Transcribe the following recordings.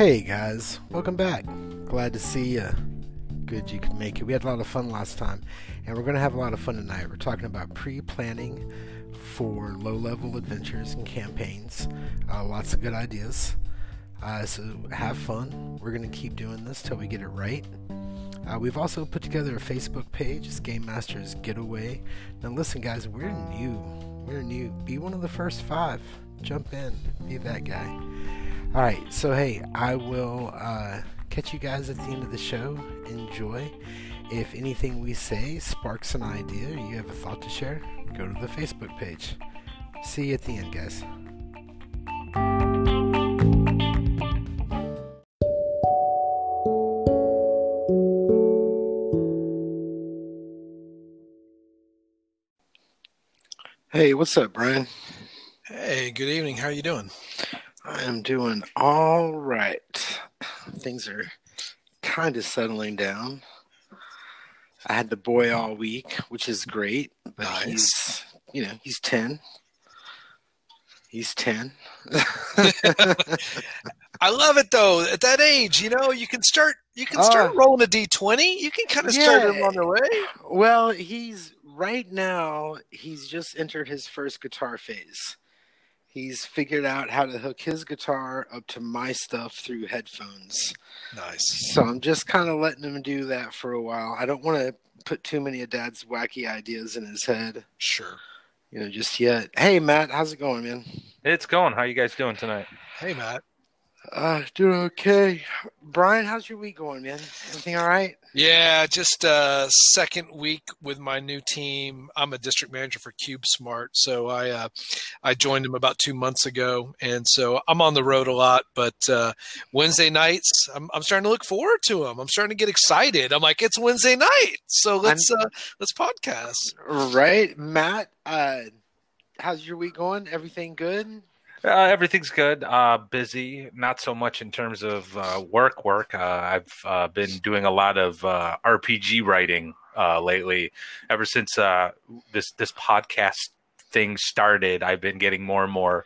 Hey guys, welcome back. Glad to see you. Good you could make it. We had a lot of fun last time, and we're going to have a lot of fun tonight. We're talking about pre planning for low level adventures and campaigns. Uh, lots of good ideas. Uh, so have fun. We're going to keep doing this till we get it right. Uh, we've also put together a Facebook page. It's Game Masters Getaway. Now, listen, guys, we're new. We're new. Be one of the first five. Jump in. Be that guy. All right. So, hey, I will uh, catch you guys at the end of the show. Enjoy. If anything we say sparks an idea or you have a thought to share, go to the Facebook page. See you at the end, guys. Hey, what's up, Brian? Hey, good evening. How are you doing? I am doing all right. Things are kind of settling down. I had the boy all week, which is great, but Nice. he's, you know, he's 10. He's 10. I love it though. At that age, you know, you can start you can start Ah. rolling a D twenty. You can kind of start him on the way. well, he's right now, he's just entered his first guitar phase. He's figured out how to hook his guitar up to my stuff through headphones. Nice. So I'm just kind of letting him do that for a while. I don't want to put too many of Dad's wacky ideas in his head, Sure. you know, just yet. Hey, Matt, how's it going, man? It's going. How you guys doing tonight? Hey Matt. Uh, doing okay. Brian, how's your week going, man? Everything all right? Yeah, just uh second week with my new team. I'm a district manager for CubeSmart, so I uh I joined them about 2 months ago and so I'm on the road a lot, but uh Wednesday nights I'm I'm starting to look forward to them. I'm starting to get excited. I'm like it's Wednesday night. So let's uh let's podcast. Right, Matt. Uh, how's your week going? Everything good? Uh, everything's good. Uh, busy, not so much in terms of uh, work. Work. Uh, I've uh, been doing a lot of uh, RPG writing uh, lately. Ever since uh, this this podcast thing started, I've been getting more and more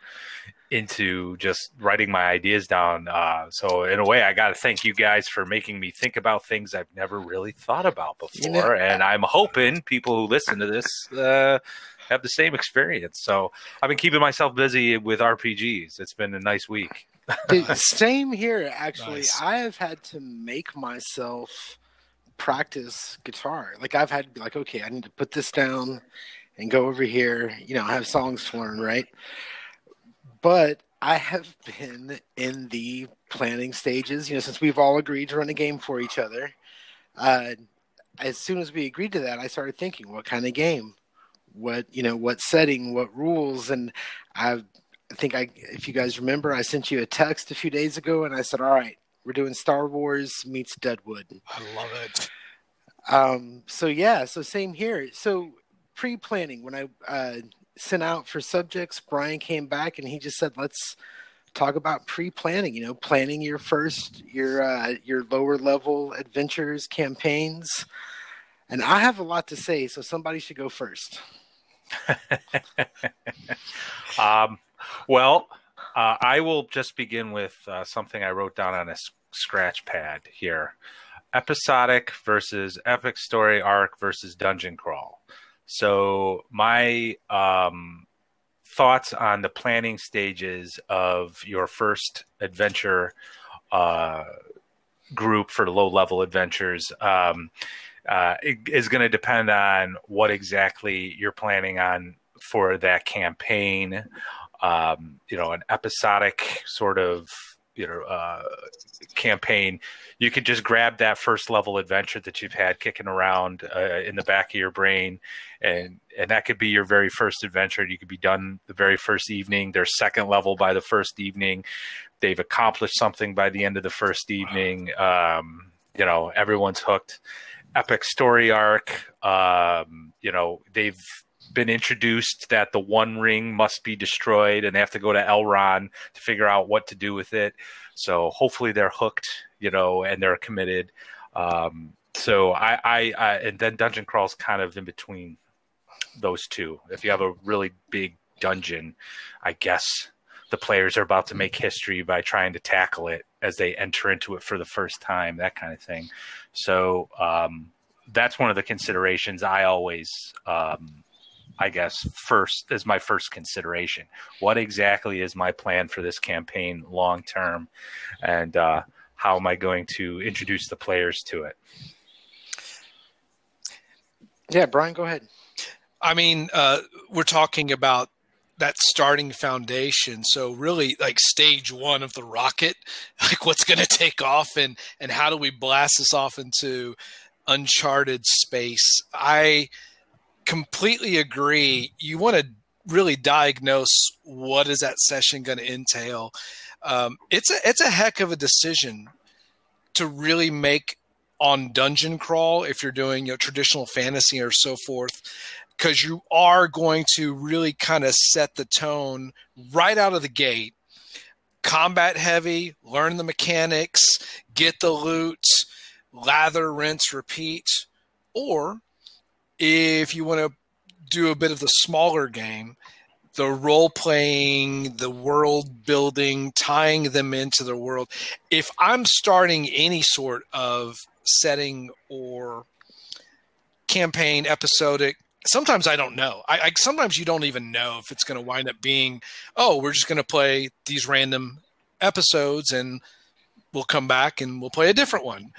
into just writing my ideas down. Uh, so in a way, I got to thank you guys for making me think about things I've never really thought about before. You know- and I'm hoping people who listen to this uh, have the same experience. So I've been keeping myself busy with RPGs. It's been a nice week. Dude, same here, actually. Nice. I have had to make myself practice guitar. Like, I've had to be like, okay, I need to put this down and go over here. You know, I have songs to learn, right? But I have been in the planning stages, you know, since we've all agreed to run a game for each other. Uh, as soon as we agreed to that, I started thinking, what kind of game? What, you know, what setting, what rules? And I I think I, if you guys remember, I sent you a text a few days ago, and I said, "All right, we're doing Star Wars meets Deadwood." I love it. Um, so yeah, so same here. So pre-planning when I uh, sent out for subjects, Brian came back and he just said, "Let's talk about pre-planning. You know, planning your first your uh, your lower level adventures campaigns." And I have a lot to say, so somebody should go first. Um, well, uh, I will just begin with uh, something I wrote down on a s- scratch pad here episodic versus epic story arc versus dungeon crawl. So, my um, thoughts on the planning stages of your first adventure uh, group for low level adventures. Um, uh, it is going to depend on what exactly you're planning on for that campaign. Um, you know, an episodic sort of you know uh, campaign. You could just grab that first level adventure that you've had kicking around uh, in the back of your brain, and and that could be your very first adventure. You could be done the very first evening. They're second level by the first evening. They've accomplished something by the end of the first evening. Um, you know, everyone's hooked epic story arc. Um, you know, they've been introduced that the One Ring must be destroyed, and they have to go to Elrond to figure out what to do with it. So hopefully they're hooked, you know, and they're committed. Um, so I, I, I, and then Dungeon Crawl's kind of in between those two. If you have a really big dungeon, I guess the players are about to make history by trying to tackle it as they enter into it for the first time, that kind of thing. So um, that's one of the considerations I always, um, I guess, first is my first consideration. What exactly is my plan for this campaign long term, and uh, how am I going to introduce the players to it? Yeah, Brian, go ahead. I mean, uh, we're talking about that starting foundation. So really like stage one of the rocket, like what's going to take off and, and how do we blast this off into uncharted space? I completely agree. You want to really diagnose what is that session going to entail. Um, it's a, it's a heck of a decision to really make on dungeon crawl if you're doing you know traditional fantasy or so forth because you are going to really kind of set the tone right out of the gate. Combat heavy, learn the mechanics, get the loot, lather, rinse, repeat. Or if you want to do a bit of the smaller game, the role playing, the world building, tying them into the world. If I'm starting any sort of setting or campaign, episodic, sometimes I don't know. I, I sometimes you don't even know if it's going to wind up being, oh, we're just going to play these random episodes and we'll come back and we'll play a different one.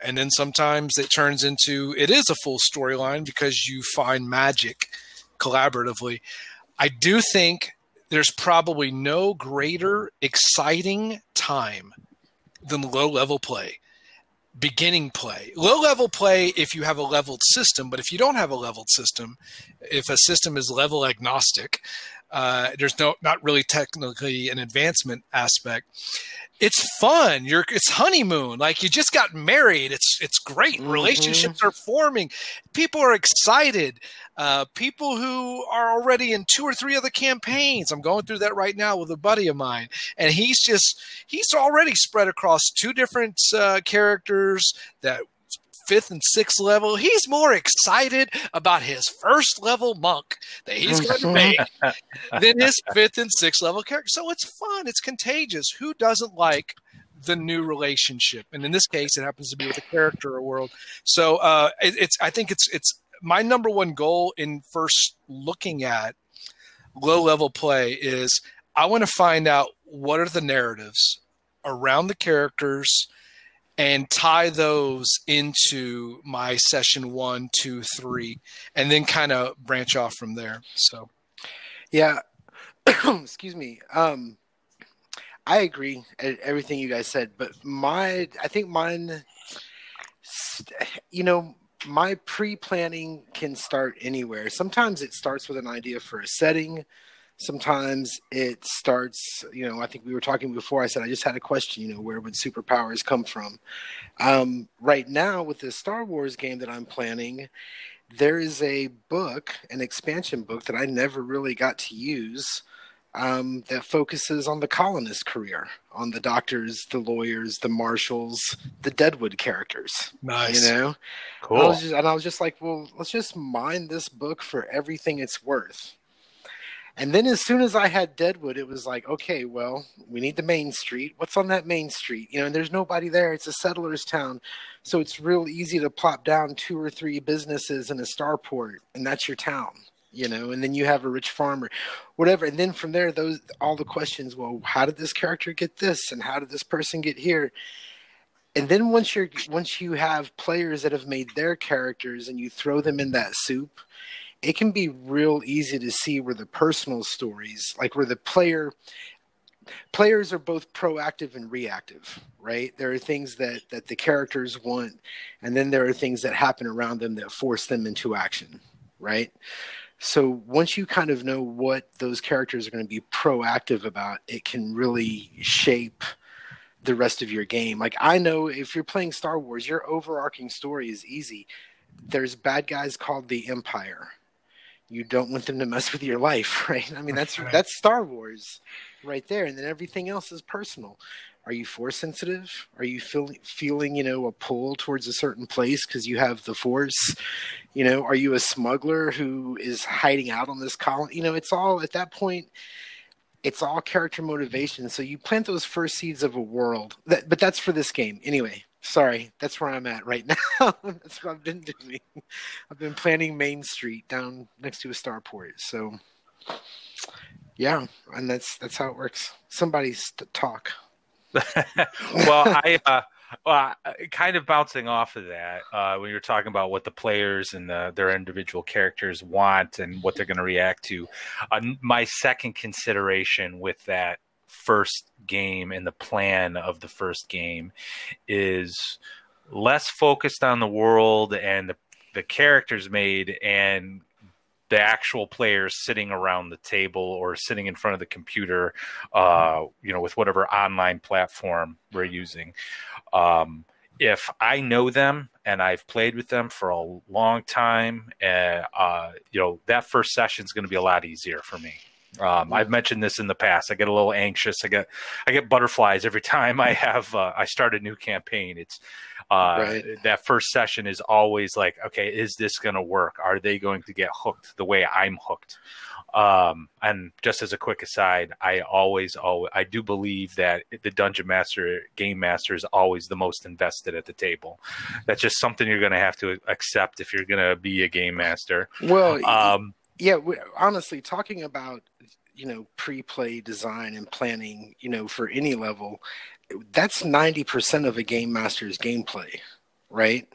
And then sometimes it turns into it is a full storyline because you find magic collaboratively. I do think there's probably no greater exciting time than low level play beginning play. Low level play if you have a leveled system, but if you don't have a leveled system, if a system is level agnostic, uh, there's no not really technically an advancement aspect. It's fun. You're it's honeymoon. Like you just got married. It's it's great. Mm-hmm. Relationships are forming. People are excited. Uh, people who are already in two or three other campaigns. I'm going through that right now with a buddy of mine, and he's just he's already spread across two different uh, characters that fifth and sixth level. He's more excited about his first level monk that he's going to make than his fifth and sixth level character. So it's fun. It's contagious. Who doesn't like the new relationship? And in this case, it happens to be with a character or world. So uh, it, it's. I think it's it's my number one goal in first looking at low level play is I want to find out what are the narratives around the characters and tie those into my session one, two, three, and then kind of branch off from there. So, yeah, excuse me. Um, I agree everything you guys said, but my, I think mine, you know, my pre-planning can start anywhere. Sometimes it starts with an idea for a setting sometimes it starts you know i think we were talking before i said i just had a question you know where would superpowers come from? Um, right now with the star wars game that i'm planning there is a book an expansion book that i never really got to use um, that focuses on the colonist career on the doctors the lawyers the marshals the deadwood characters nice. you know cool. just, and i was just like well let's just mine this book for everything it's worth and then as soon as I had Deadwood, it was like, okay, well, we need the main street. What's on that main street? You know, and there's nobody there. It's a settler's town. So it's real easy to plop down two or three businesses in a starport, and that's your town. You know, and then you have a rich farmer, whatever. And then from there, those all the questions. Well, how did this character get this, and how did this person get here? And then once you're once you have players that have made their characters, and you throw them in that soup, it can be real easy to see where the personal stories, like where the player players are both proactive and reactive right? There are things that that the characters want and then there are things that happen around them that force them into action right? So once you kind of know what those characters are going to be proactive about it can really shape the rest of your game. Like i know if you're playing star wars your overarching story is easy. There's bad guys called the empire you don't want them to mess with your life, right? I mean, that's right. that's Star Wars, right there, and then everything else is personal. Are you force sensitive? Are you feeling feeling you know a pull towards a certain place because you have the force? You know, are you a smuggler who is hiding out on this colony? You know, it's all at that point. it's all character motivation. So you plant those first seeds of a world. That, but that's for this game anyway. Sorry, that's where I'm at right now. that's what I've been doing. I've been planning Main Street down next to a starport. So yeah, and that's that's how it works. Somebody's to talk. well, I uh, well, kind of bouncing off of that, uh, when you're talking about what the players and the, their individual characters want and what they're going to react to, uh, my second consideration with that first game and the plan of the first game is less focused on the world and the, the characters made and the actual players sitting around the table or sitting in front of the computer, uh, you know, with whatever online platform we're using. Um, if I know them and I've played with them for a long time, uh, uh, you know, that first session is going to be a lot easier for me. Um, I've mentioned this in the past. I get a little anxious. I get I get butterflies every time I have uh, I start a new campaign. It's uh, right. that first session is always like, okay, is this going to work? Are they going to get hooked the way I'm hooked? Um, and just as a quick aside, I always, always, I do believe that the dungeon master, game master, is always the most invested at the table. That's just something you're going to have to accept if you're going to be a game master. Well, um, yeah, honestly, talking about you know pre-play design and planning, you know, for any level, that's ninety percent of a game master's gameplay, right?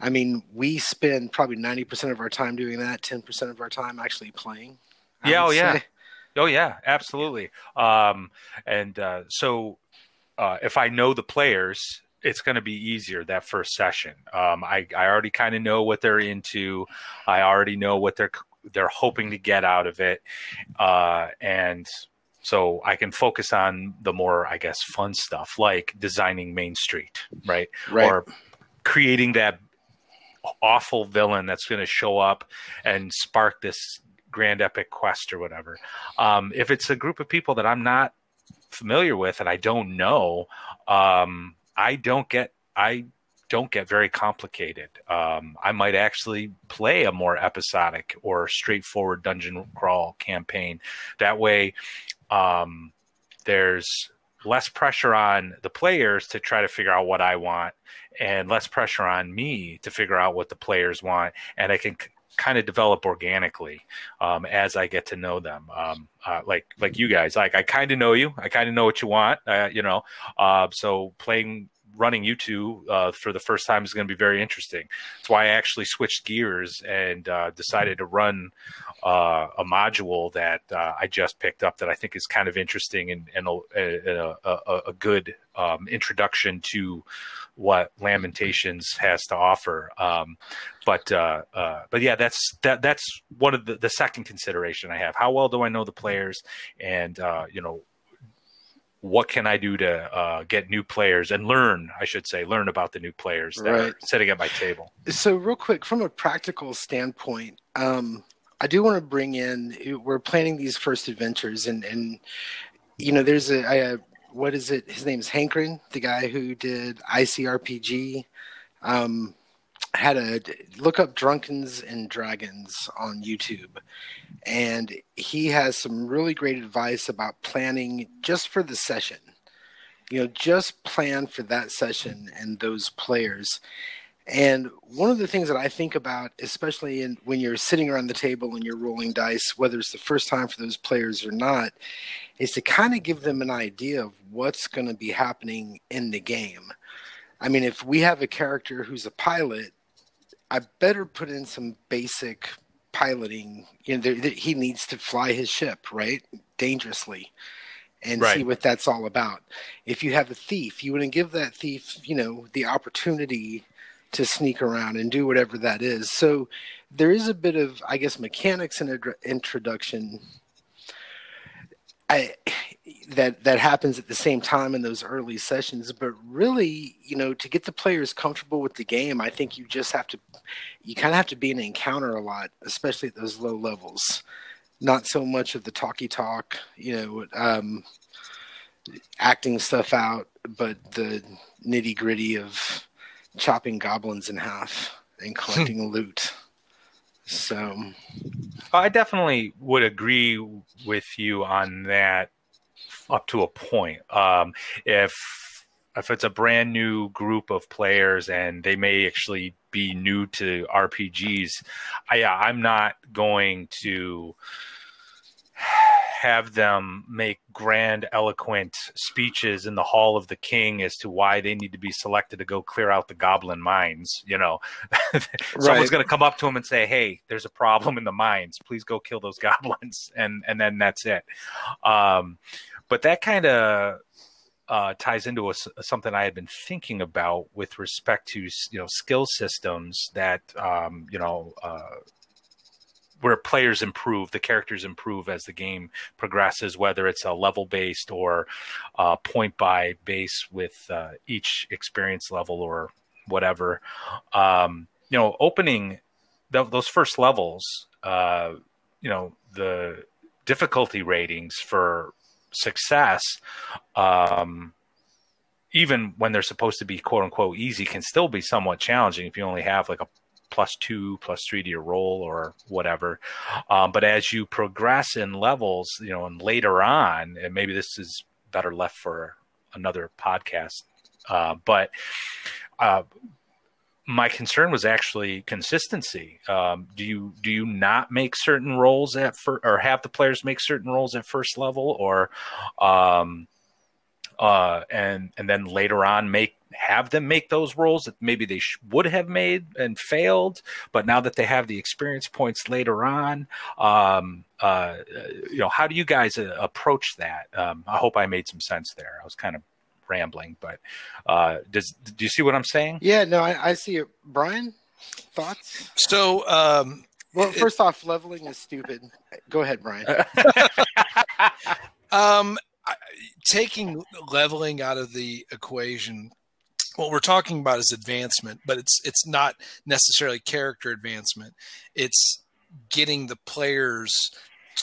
I mean, we spend probably ninety percent of our time doing that, ten percent of our time actually playing. I yeah, oh say. yeah, oh yeah, absolutely. Um, and uh, so, uh, if I know the players, it's going to be easier that first session. Um, I I already kind of know what they're into. I already know what they're they're hoping to get out of it, uh, and so I can focus on the more, I guess, fun stuff like designing Main Street, right? Right. Or creating that awful villain that's going to show up and spark this grand epic quest or whatever. Um, if it's a group of people that I'm not familiar with and I don't know, um, I don't get I don't get very complicated. Um, I might actually play a more episodic or straightforward dungeon crawl campaign. That way, um, there's less pressure on the players to try to figure out what I want, and less pressure on me to figure out what the players want, and I can c- kind of develop organically um, as I get to know them. Um, uh, like like you guys, like I kind of know you, I kind of know what you want, uh, you know. Uh, so playing running you two uh, for the first time is going to be very interesting. That's why I actually switched gears and uh, decided to run uh, a module that uh, I just picked up that I think is kind of interesting and, and a, a, a, good um, introduction to what Lamentations has to offer. Um, but uh, uh, but yeah, that's that that's one of the, the second consideration I have. How well do I know the players, and you know what can I do to uh, get new players and learn, I should say, learn about the new players that right. are sitting at my table. So, real quick, from a practical standpoint, um, I do want to bring in. We're planning these first adventures, and and you know, there's a, what is it? His name's Hankerin, the guy who did ICRPG. Um, had a look up Drunkens and Dragons on YouTube, and he has some really great advice about planning just for the session. You know, just plan for that session and those players. And one of the things that I think about, especially in, when you're sitting around the table and you're rolling dice, whether it's the first time for those players or not, is to kind of give them an idea of what's going to be happening in the game. I mean, if we have a character who's a pilot, I better put in some basic piloting. You know, there, there, he needs to fly his ship right dangerously, and right. see what that's all about. If you have a thief, you wouldn't give that thief, you know, the opportunity to sneak around and do whatever that is. So there is a bit of, I guess, mechanics in introduction. I that that happens at the same time in those early sessions but really you know to get the players comfortable with the game i think you just have to you kind of have to be in an encounter a lot especially at those low levels. Not so much of the talky talk you know um, acting stuff out but the nitty gritty of chopping goblins in half and collecting loot So I definitely would agree with you on that up to a point. Um, if if it's a brand new group of players and they may actually be new to RPGs, I, I'm not going to have them make grand, eloquent speeches in the Hall of the King as to why they need to be selected to go clear out the goblin mines. You know, someone's Right. going to come up to them and say, "Hey, there's a problem in the mines. Please go kill those goblins," and and then that's it. Um, but that kind of uh, ties into a something I had been thinking about with respect to you know skill systems that um, you know uh, where players improve, the characters improve as the game progresses, whether it's a level based or uh, point by base with uh, each experience level or whatever. Um, you know, opening th- those first levels, uh, you know, the difficulty ratings for success, um, even when they're supposed to be quote unquote easy, can still be somewhat challenging if you only have like a plus two, plus three to your roll or whatever. Um, but as you progress in levels, you know, and later on, and maybe this is better left for another podcast, uh, but uh, my concern was actually consistency. Um, do you do you not make certain roles at fir- or have the players make certain roles at first level, or um, uh, and and then later on make have them make those roles that maybe they sh- would have made and failed, but now that they have the experience points later on, um, uh, you know, how do you guys uh, approach that? Um, I hope I made some sense there. I was kind of rambling, but uh, does do you see what I'm saying? yeah, no, I, I see it. Brian, thoughts? So um, Well, It- first off, leveling is stupid. Go ahead, Brian. Um, taking leveling out of the equation, what we're talking about is advancement, but it's it's not necessarily character advancement. It's getting the players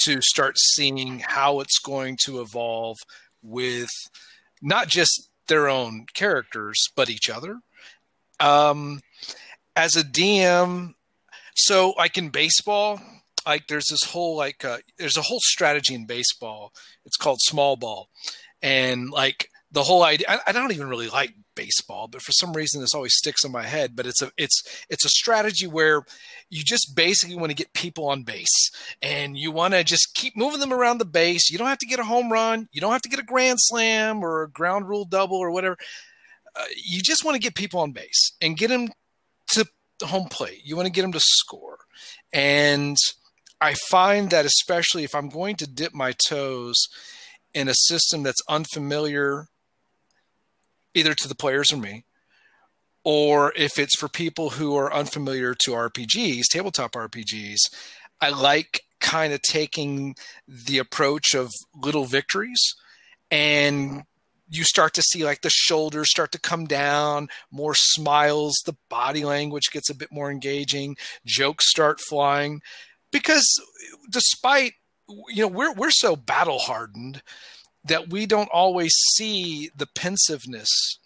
to start seeing how it's going to evolve with not just their own characters but each other. Um, as a DM, so like in baseball, like there's this whole like uh, there's a whole strategy in baseball it's called small ball and like the whole idea I, I don't even really like baseball but for some reason this always sticks in my head but it's a it's it's a strategy where you just basically want to get people on base and you want to just keep moving them around the base. You don't have to get a home run. You don't have to get a grand slam or a ground rule double or whatever. Uh, you just want to get people on base and get them to home plate. You want to get them to score. And I find that especially if I'm going to dip my toes in a system that's unfamiliar either to the players or me, or if it's for people who are unfamiliar to RPGs, tabletop RPGs, I like kind of taking the approach of little victories and you start to see like the shoulders start to come down, more smiles, the body language gets a bit more engaging, jokes start flying because despite you know we're we're so battle hardened that we don't always see the pensiveness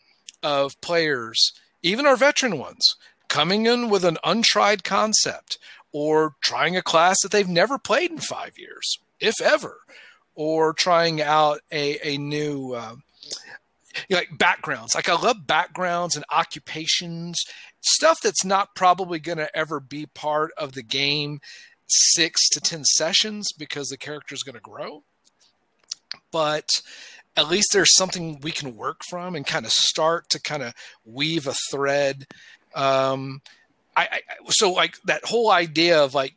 of players, even our veteran ones, coming in with an untried concept or trying a class that they've never played in five years, if ever, or trying out a, a new uh, like backgrounds. Like I love backgrounds and occupations, stuff that's not probably going to ever be part of the game six to 10 sessions because the character is going to grow. But at least there's something we can work from and kind of start to kind of weave a thread. Um, I, I so like that whole idea of like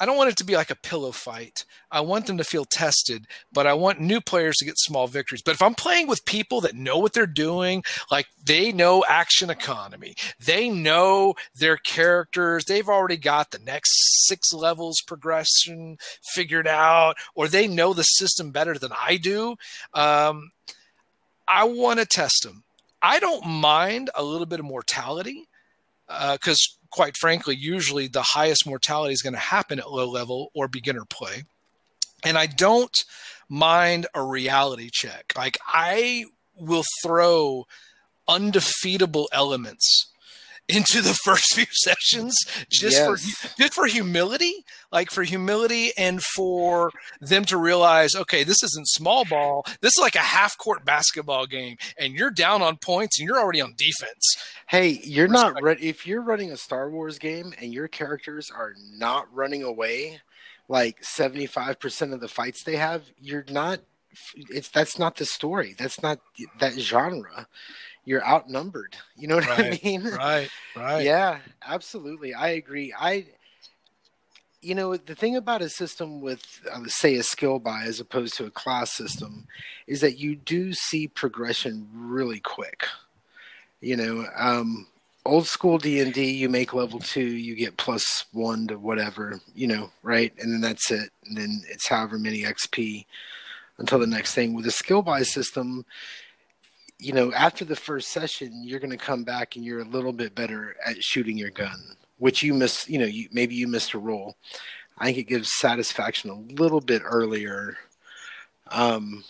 I don't want it to be like a pillow fight. I want them to feel tested, but I want new players to get small victories. But if I'm playing with people that know what they're doing, like they know action economy, they know their characters, they've already got the next six levels progression figured out, or they know the system better than I do, um, I want to test them. I don't mind a little bit of mortality Uh, because quite frankly, usually the highest mortality is going to happen at low level or beginner play. And I don't mind a reality check. Like I will throw undefeatable elements into the first few sessions just Yes. for just for humility, like for humility and for them to realize, okay, this isn't small ball. This is like a half court basketball game, and you're down on points and you're already on defense. Hey, you're not re- if you're running a Star Wars game and your characters are not running away like 75% of the fights they have, you're not it's that's not the story. That's not that genre. You're outnumbered. You know what I mean? Right, right. Yeah, absolutely. I agree. I, you know, the thing about a system with, uh, say, a skill buy as opposed to a class system is that you do see progression really quick. You know, um, old school D and D, you make level two, you get plus one to whatever, you know, right, and then that's it, and then it's however many XP until the next thing. With a skill buy system, you know, after the first session, you're going to come back and you're a little bit better at shooting your gun, which you miss. You know, you, maybe you missed a roll. I think it gives satisfaction a little bit earlier. Um,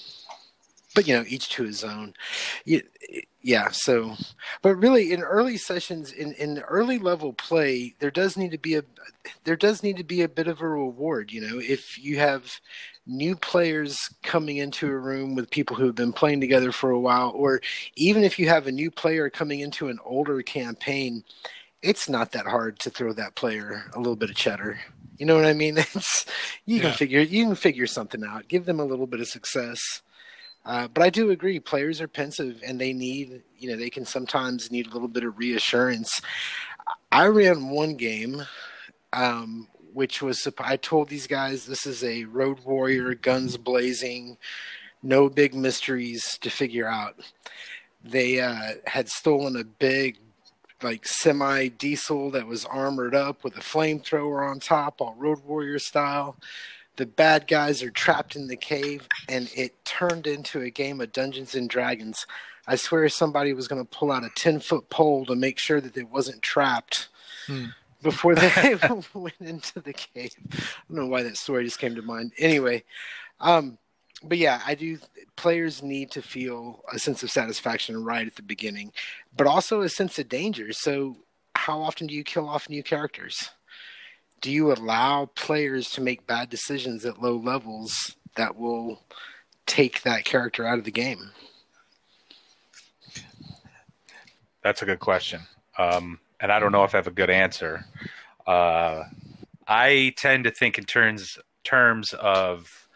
but you know, each to his own. Yeah. So, but really, in early sessions, in in early level play, there does need to be a there does need to be a bit of a reward. You know, if you have new players coming into a room with people who have been playing together for a while, or even if you have a new player coming into an older campaign, it's not that hard to throw that player a little bit of cheddar. You know what I mean? It's you can Yeah. figure you can figure something out. Give them a little bit of success. Uh, but I do agree, players are pensive and they need, you know, they can sometimes need a little bit of reassurance. I ran one game, um, which was, I told these guys this is a road warrior, guns blazing, no big mysteries to figure out. They uh, had stolen a big, like semi diesel that was armored up with a flamethrower on top, all road warrior style. The bad guys are trapped in the cave, and it turned into a game of Dungeons and Dragons. I swear somebody was going to pull out a 10 foot pole to make sure that it wasn't trapped Hmm. before they went into the cave. I don't know why that story just came to mind. Anyway, um, but yeah, I do. Players need to feel a sense of satisfaction right at the beginning, but also a sense of danger. So, how often do you kill off new characters? Do you allow players to make bad decisions at low levels that will take that character out of the game? That's a good question. Um, and I don't know if I have a good answer. Uh, I tend to think in terms terms of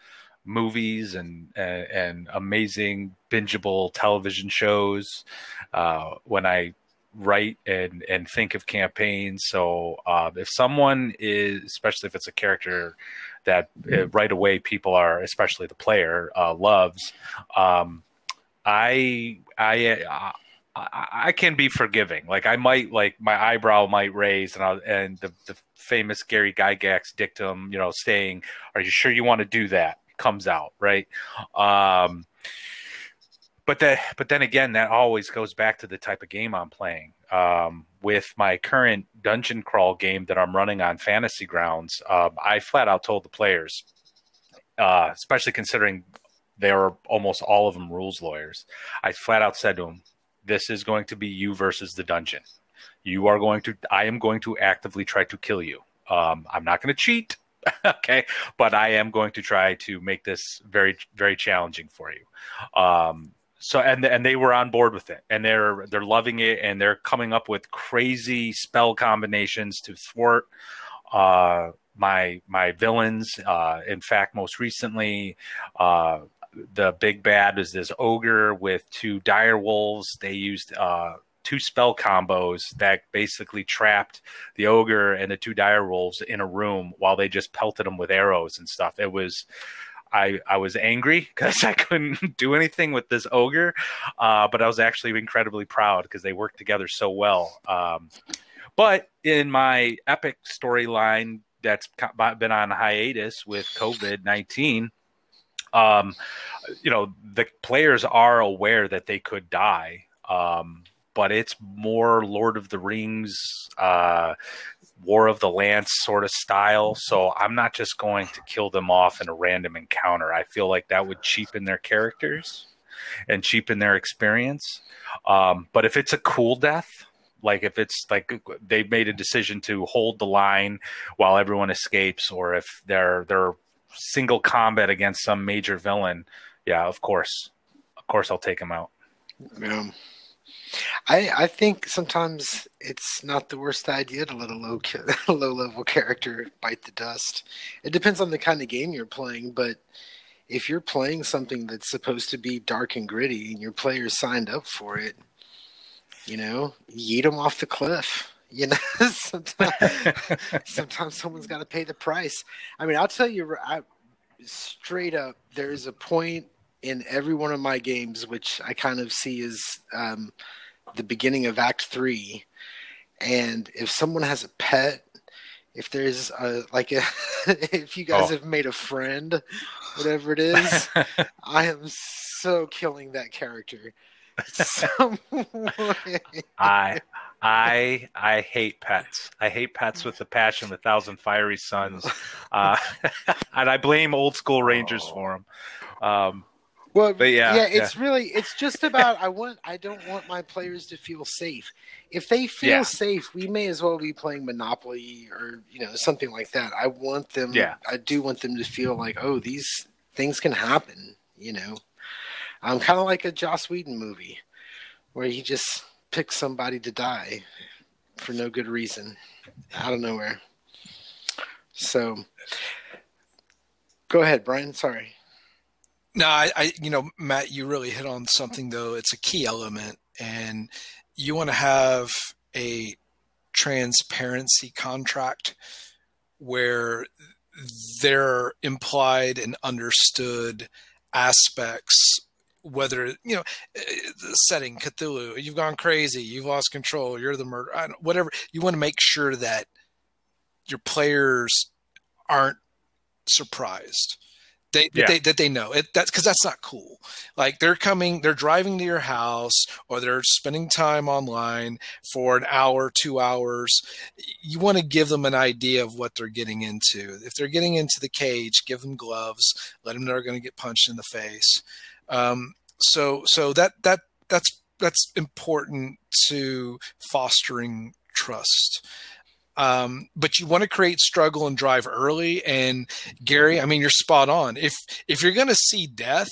movies and and, and amazing bingeable television shows uh, when I write and and think of campaigns. So uh, if someone is, especially if it's a character that uh, right away people are, especially the player, uh, loves. Um, I I. Uh, I, I can be forgiving. Like I might like my eyebrow might raise, and I'll, and the the famous Gary Gygax dictum, you know, saying, "Are you sure you want to do that?" comes out right. Um, but that but then again, that always goes back to the type of game I'm playing. Um, with my current dungeon crawl game that I'm running on Fantasy Grounds, um, I flat out told the players, uh, especially considering they are almost all of them rules lawyers. I flat out said to them, this is going to be you versus the dungeon. You are going to, I am going to actively try to kill you. Um, I'm not going to cheat, okay, but I am going to try to make this very, very challenging for you. Um, so and and they were on board with it, and they're they're loving it, and they're coming up with crazy spell combinations to thwart uh, my my villains. Uh, in fact, most recently, uh, the big bad is this ogre with two dire wolves. They used uh, two spell combos that basically trapped the ogre and the two dire wolves in a room while they just pelted them with arrows and stuff. It was. I, I was angry because I couldn't do anything with this ogre, uh, but I was actually incredibly proud because they worked together so well. Um, but in my epic storyline that's been on hiatus with COVID 19, um, you know, the players are aware that they could die. Um, but it's more Lord of the Rings, uh, War of the Lance sort of style. So I'm not just going to kill them off in a random encounter. I feel like that would cheapen their characters and cheapen their experience. Um, but if it's a cool death, like if it's like they've made a decision to hold the line while everyone escapes, or if they're they're single combat against some major villain, yeah, of course, of course, I'll take them out. Yeah. I I think sometimes it's not the worst idea to let a low low level character bite the dust. It depends on the kind of game you're playing, but if you're playing something that's supposed to be dark and gritty and your players signed up for it, you know, yeet them off the cliff. You know, sometimes, sometimes someone's got to pay the price. I mean, I'll tell you, I, straight up, there's a point in every one of my games which I kind of see as um, the beginning of Act Three. And if someone has a pet, if there's a like a, if you guys oh. have made a friend, whatever it is, I am so killing that character. I I I hate pets. I hate pets with a passion, a thousand fiery suns, uh, and I blame old school Rangers oh. for them. Um, well, but yeah, yeah, it's yeah. really it's just about I want I don't want my players to feel safe. If they feel yeah. safe, we may as well be playing Monopoly or you know something like that. I want them. Yeah. I do want them to feel like oh these things can happen. You know, I'm kind of like a Joss Whedon movie where he just picks somebody to die for no good reason out of nowhere. So, go ahead, Brian. Sorry. No, I, I, you know, Matt, you really hit on something though. It's a key element, and you want to have a transparency contract where there are implied and understood aspects whether you know the setting cthulhu you've gone crazy you've lost control you're the murder whatever you want to make sure that your players aren't surprised they, yeah. they that they know. It that's because that's not cool. Like they're coming they're driving to your house or they're spending time online for an hour two hours. You want to give them an idea of what they're getting into. If they're getting into the cage give them gloves let them know they're going to get punched in the face. Um, so so that that that's that's important to fostering trust um, but you want to create struggle and drive early. And Gary, I mean, you're spot on. If if you're going to see death,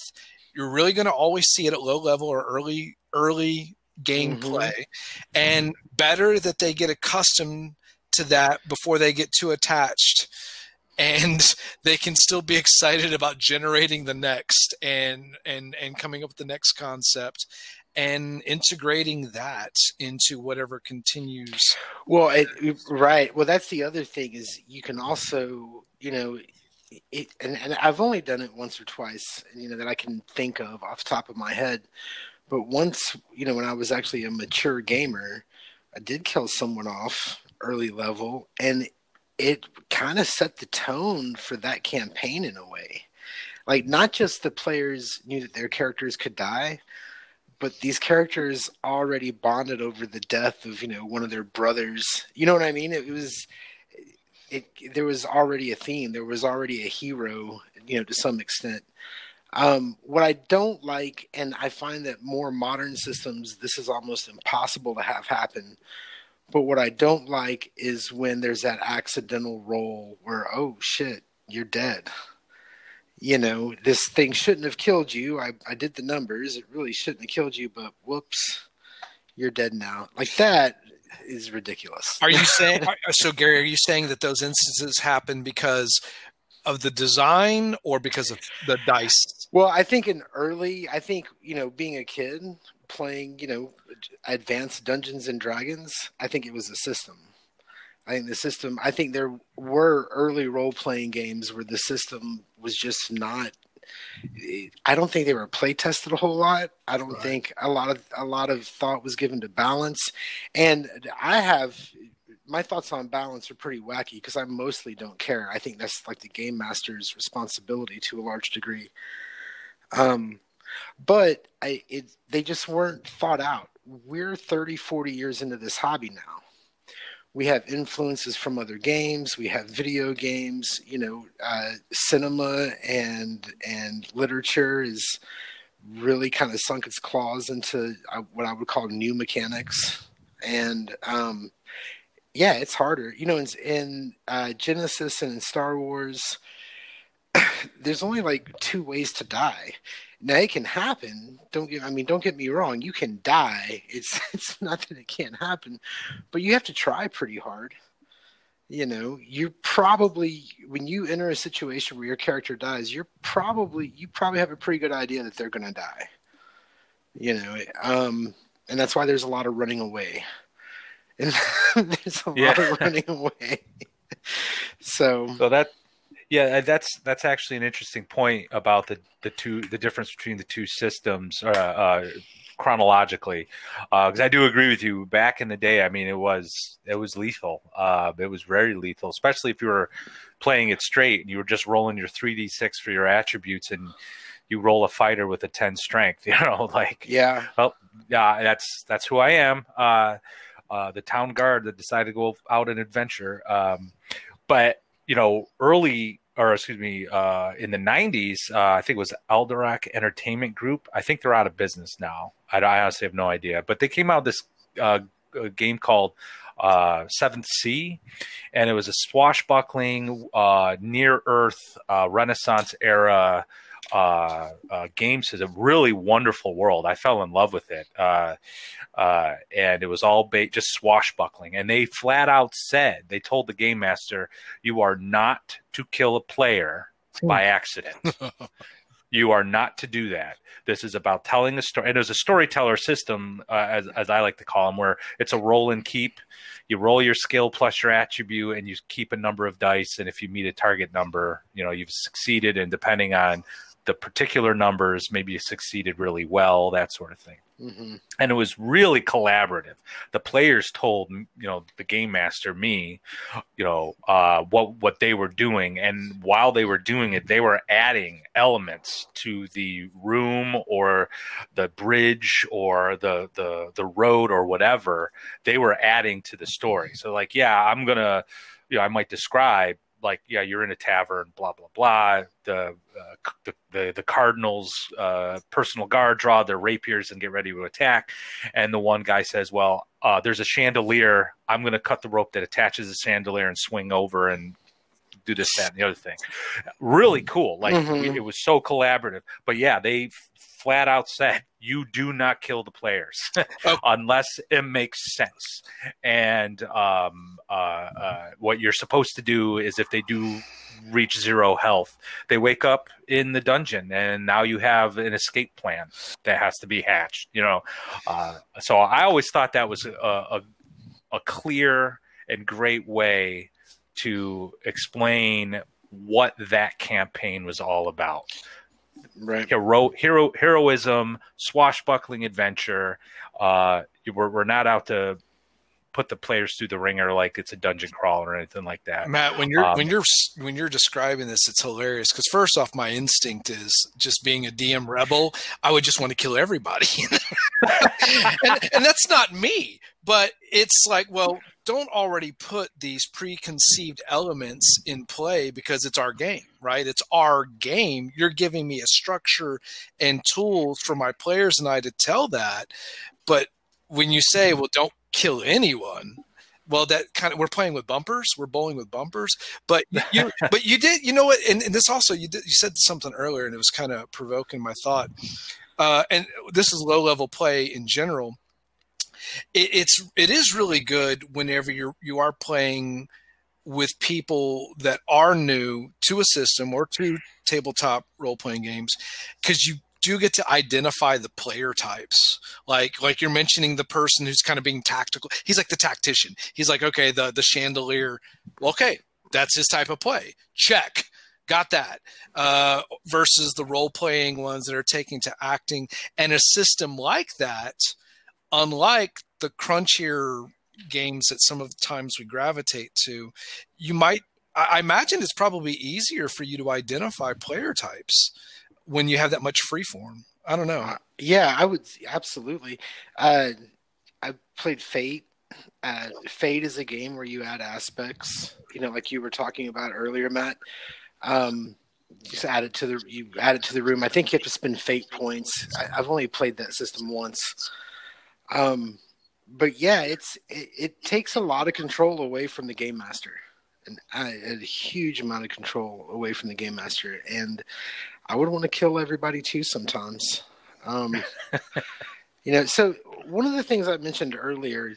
you're really going to always see it at low level or early early gameplay, mm-hmm. and better that they get accustomed to that before they get too attached and they can still be excited about generating the next and and and coming up with the next concept and integrating that into whatever continues. Well, it, right. Well, that's the other thing is you can also, you know, it, and, and I've only done it once or twice, you know, that I can think of off the top of my head. But once, you know, when I was actually a mature gamer, I did kill someone off early level, and it kind of set the tone for that campaign in a way. Like, not just the players knew that their characters could die, but these characters already bonded over the death of you know one of their brothers. You know what I mean? It was it there was already a theme. There was already a hero, you know, to some extent. Um, what I don't like, and I find that more modern systems, this is almost impossible to have happen. But what I don't like is when there's that accidental roll where, oh shit, you're dead you know, this thing shouldn't have killed you. I, I did the numbers. It really shouldn't have killed you, but whoops, you're dead now. Like that is ridiculous. Are you saying, so Gary, are you saying that those instances happen because of the design or because of the dice? Well, I think in early, I think, you know, being a kid playing, you know, advanced Dungeons and Dragons, I think it was a system. I think the system. I think there were early role playing games where the system was just not. I don't think they were play tested a whole lot. I don't right. think a lot of a lot of thought was given to balance, and I have my thoughts on balance are pretty wacky because I mostly don't care. I think that's like the game master's responsibility to a large degree. Um, but I it they just weren't thought out. We're 30, 40 years into this hobby now we have influences from other games we have video games you know uh, cinema and and literature is really kind of sunk its claws into uh, what i would call new mechanics and um, yeah, it's harder. You know, in, in uh, Genesys and in Star Wars, there's only like two ways to die. Now it can happen. Don't get. I mean, don't get me wrong. You can die. It's it's not that it can't happen, but you have to try pretty hard. You know, you probably when you enter a situation where your character dies, you're probably you probably have a pretty good idea that they're going to die. You know, um, and that's why there's a lot of running away. And there's a yeah. lot of running away. so, so that yeah, that's that's actually an interesting point about the the two the difference between the two systems uh, uh, chronologically, because uh, I do agree with you. Back in the day, I mean, it was it was lethal. Uh, it was very lethal, especially if you were playing it straight and you were just rolling your three d six for your attributes and you roll a fighter with a 10 strength you know like yeah well yeah that's that's who i am uh, uh, the town guard that decided to go out and adventure um, but you know, early or excuse me, uh, in the '90s, uh, I think it was Alderac Entertainment Group. I think they're out of business now. I, I honestly have no idea, but they came out this uh, game called uh, Seventh Sea, and it was a swashbuckling, uh, near Earth, uh, Renaissance era uh, uh, games is a really wonderful world. I fell in love with it, uh, uh, and it was all ba- just swashbuckling. And they flat out said they told the game master, "You are not to kill a player by accident." You are not to do that. This is about telling a story. And there's a storyteller system, uh, as, as I like to call them, where it's a roll and keep. You roll your skill plus your attribute, and you keep a number of dice. And if you meet a target number, you know you've succeeded. And depending on the particular numbers maybe succeeded really well, that sort of thing. Mm-hmm. And it was really collaborative. The players told you know the game master me, you know uh, what what they were doing, and while they were doing it, they were adding elements to the room or the bridge or the the the road or whatever. They were adding to the story. So like, yeah, I'm gonna, you know, I might describe like yeah you're in a tavern blah blah blah. The uh, the, the, the cardinals uh, personal guard draw their rapiers and get ready to attack. And the one guy says well uh, there's a chandelier. I'm going to cut the rope that attaches the chandelier and swing over and do this that and the other thing. Really cool. Like mm-hmm. it, it was so collaborative. But yeah they flat out said you do not kill the players oh. unless it makes sense. And um, uh, uh, what you're supposed to do is if they do reach zero health, they wake up in the dungeon, and now you have an escape plan that has to be hatched. You know, uh, so I always thought that was a, a, a clear and great way to explain what that campaign was all about right. hero, hero, heroism, swashbuckling adventure. Uh, we're, we're not out to put the players through the ringer like it's a dungeon crawl or anything like that. Matt, when you're um, when you're when you're describing this, it's hilarious because first off, my instinct is just being a DM rebel. I would just want to kill everybody, and, and that's not me. But it's like, well, don't already put these preconceived elements in play because it's our game, right? It's our game. You're giving me a structure and tools for my players and I to tell that. But when you say, well, don't kill anyone, well, that kind of we're playing with bumpers, we're bowling with bumpers. But you, but you did, you know what? And, and this also, you did, you said something earlier, and it was kind of provoking my thought. Uh, and this is low level play in general it, it's it is really good whenever you're you are playing with people that are new to a system or to tabletop role playing games because you do get to identify the player types. Like like you're mentioning the person who's kind of being tactical. He's like the tactician. He's like okay the the chandelier. Okay that's his type of play. Check. Got that. Uh, versus the role playing ones that are taking to acting. And a system like that unlike the crunchier games that some of the times we gravitate to, you might I imagine it's probably easier for you to identify player types when you have that much free form. I don't know. Uh, yeah, I would absolutely. Uh, I played Fate. Uh, Fate is a game where you add aspects, you know, like you were talking about earlier, Matt. Um, just add it to the you add it to the room. I think you have to spend Fate points. I, have only played that system once. Um, but yeah, it's it, it, takes a lot of control away from the game master, and a, a huge amount of control away from the game master. And I would want to kill everybody too sometimes. Um, you know, so one of the things I mentioned earlier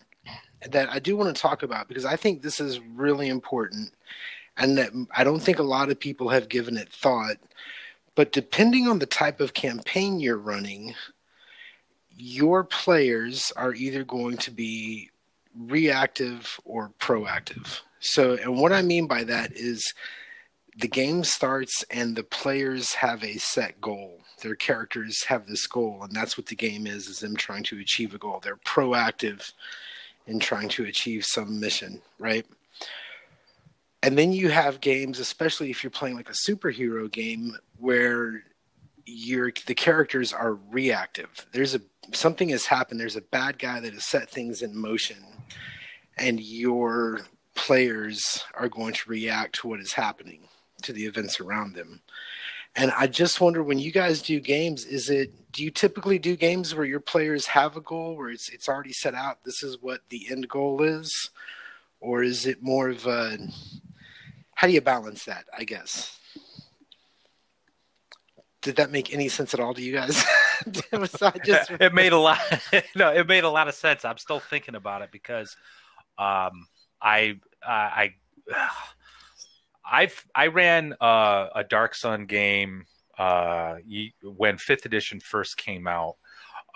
that I do want to talk about because I think this is really important, and that I don't think a lot of people have given it thought. But depending on the type of campaign you're running, your players are either going to be reactive or proactive. So, and what I mean by that is the game starts and the players have a set goal. Their characters have this goal, and that's what the game is: is them trying to achieve a goal. They're proactive in trying to achieve some mission, right? And then you have games, especially if you're playing like a superhero game, where your the characters are reactive. There's a something has happened. There's a bad guy that has set things in motion, and your players are going to react to what is happening to the events around them. And I just wonder when you guys do games, is it do you typically do games where your players have a goal where it's it's already set out this is what the end goal is? Or is it more of a how do you balance that, I guess? Did that make any sense at all to you guys? just... it made a lot. no, it made a lot of sense. I'm still thinking about it because um, I I I've I ran uh, a Dark Sun game uh, when Fifth Edition first came out.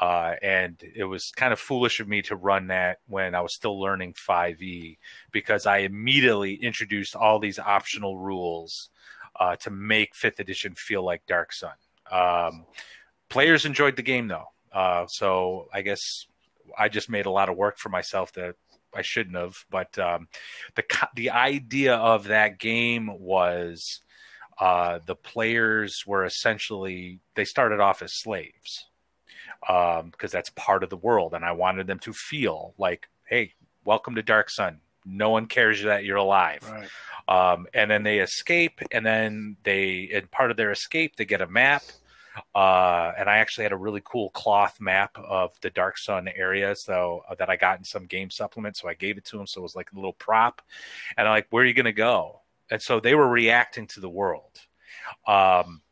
Uh, and it was kind of foolish of me to run that when I was still learning 5e because I immediately introduced all these optional rules uh, to make fifth edition feel like Dark Sun. Um, players enjoyed the game though, uh, so I guess I just made a lot of work for myself that I shouldn't have. But um, the the idea of that game was uh, the players were essentially they started off as slaves because um, that's part of the world, and I wanted them to feel like, hey, welcome to Dark Sun. No one cares that you're alive. Right. Um, and then they escape, and then they, and part of their escape, they get a map. Uh, and I actually had a really cool cloth map of the Dark Sun area, so uh, that I got in some game supplement. So I gave it to them, so it was like a little prop. And I'm like, "Where are you going to go?" And so they were reacting to the world. Um,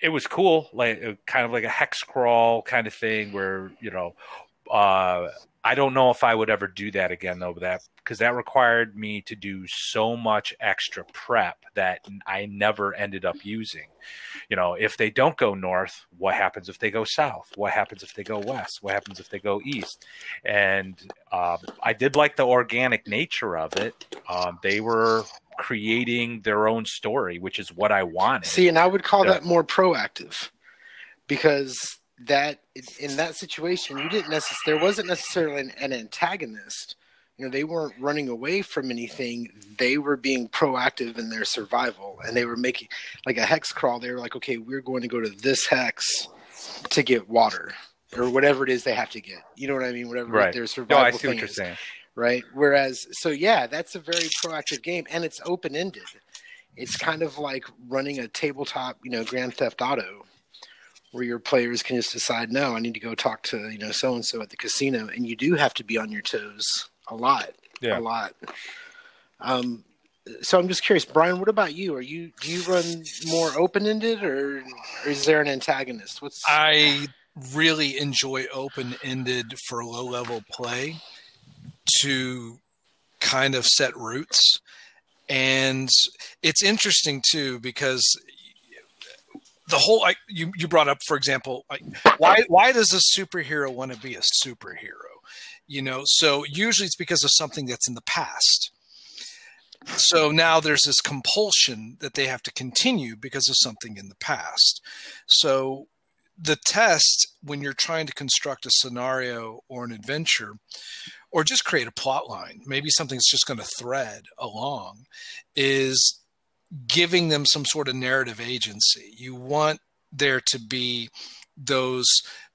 it was cool, like uh, kind of like a hex crawl kind of thing, where you know, uh, I don't know if I would ever do that again though, that because that required me to do so much extra prep that I never ended up using. You know, if they don't go north, what happens if they go south? What happens if they go west? What happens if they go east? And um, I did like the organic nature of it. Um, they were creating their own story, which is what I wanted. See, and I would call yeah. that more proactive because that in that situation you didn't necessarily there wasn't necessarily an, an, antagonist. You know they weren't running away from anything. They were being proactive in their survival and they were making like a hex crawl. They were like okay we're going to go to this hex to get water or whatever it is they have to get. You know what i mean? Whatever right. their survival no, I see what you're is, saying. right? Whereas so yeah that's a very proactive game and it's open ended it's kind of like running a tabletop you know grand theft auto where your players can just decide, no, I need to go talk to you know so and so at the casino, and you do have to be on your toes a lot, yeah. a lot. Um, so I'm just curious, Brian. What about you? Are you do you run more open ended, or, or is there an antagonist? What's I really enjoy open ended for low level play to kind of set roots. And it's interesting too because the whole like you you brought up for example like why why does a superhero want to be a superhero? You know so usually it's because of something that's in the past. So now there's this compulsion that they have to continue because of something in the past. So the test when you're trying to construct a scenario or an adventure or just create a plot line maybe something's just going to thread along is giving them some sort of narrative agency. You want there to be those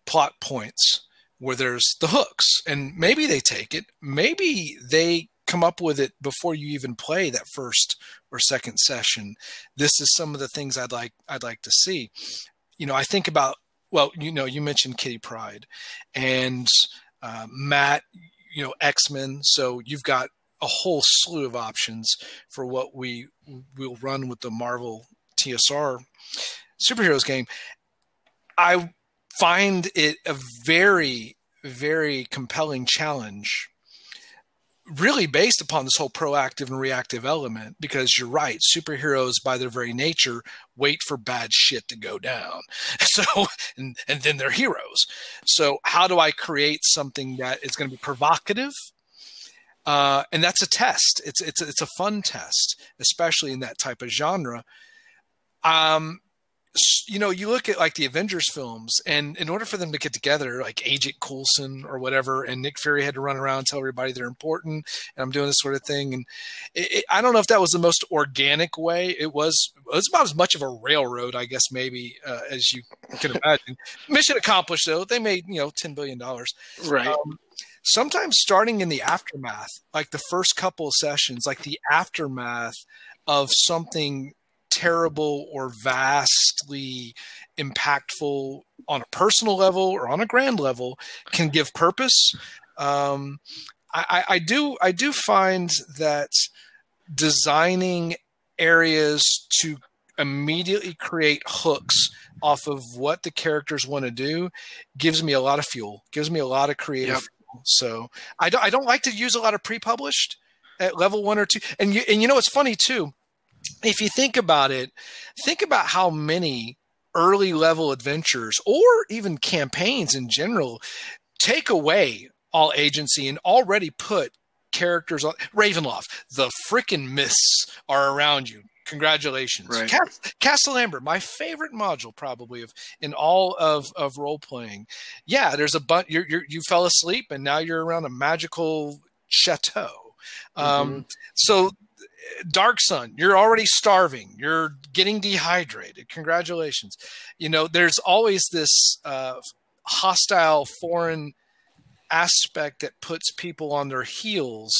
plot points where there's the hooks and maybe they take it maybe they come up with it before you even play that first or second session this is some of the things i'd like i'd like to see you know i think about well you know you mentioned kitty pryde and uh, Matt, you know, X Men. So you've got a whole slew of options for what we will run with the Marvel TSR superheroes game. I find it a very, very compelling challenge really based upon this whole proactive and reactive element because you're right superheroes by their very nature wait for bad shit to go down so and, and then they're heroes so how do i create something that is going to be provocative uh, and that's a test it's it's it's a fun test especially in that type of genre um you know, you look at like the Avengers films, and in order for them to get together, like Agent Coulson or whatever, and Nick Fury had to run around and tell everybody they're important, and I'm doing this sort of thing. And it, it, I don't know if that was the most organic way. It was. It was about as much of a railroad, I guess, maybe uh, as you can imagine. Mission accomplished, though. They made you know ten billion dollars. Right. Um, sometimes starting in the aftermath, like the first couple of sessions, like the aftermath of something terrible or vastly impactful on a personal level or on a grand level can give purpose. Um, I, I do I do find that designing areas to immediately create hooks off of what the characters want to do gives me a lot of fuel gives me a lot of creative yep. So I don't, I don't like to use a lot of pre-published at level one or two and you and you know it's funny too if you think about it, think about how many early level adventures or even campaigns in general take away all agency and already put characters on Ravenloft. The freaking mists are around you. Congratulations, right. Castle Amber, my favorite module probably of in all of of role playing. Yeah, there's a bunch. You you fell asleep and now you're around a magical chateau. Um, mm-hmm. Um, so Dark Sun, you're already starving. You're getting dehydrated. Congratulations. You know, there's always this uh, hostile foreign aspect that puts people on their heels.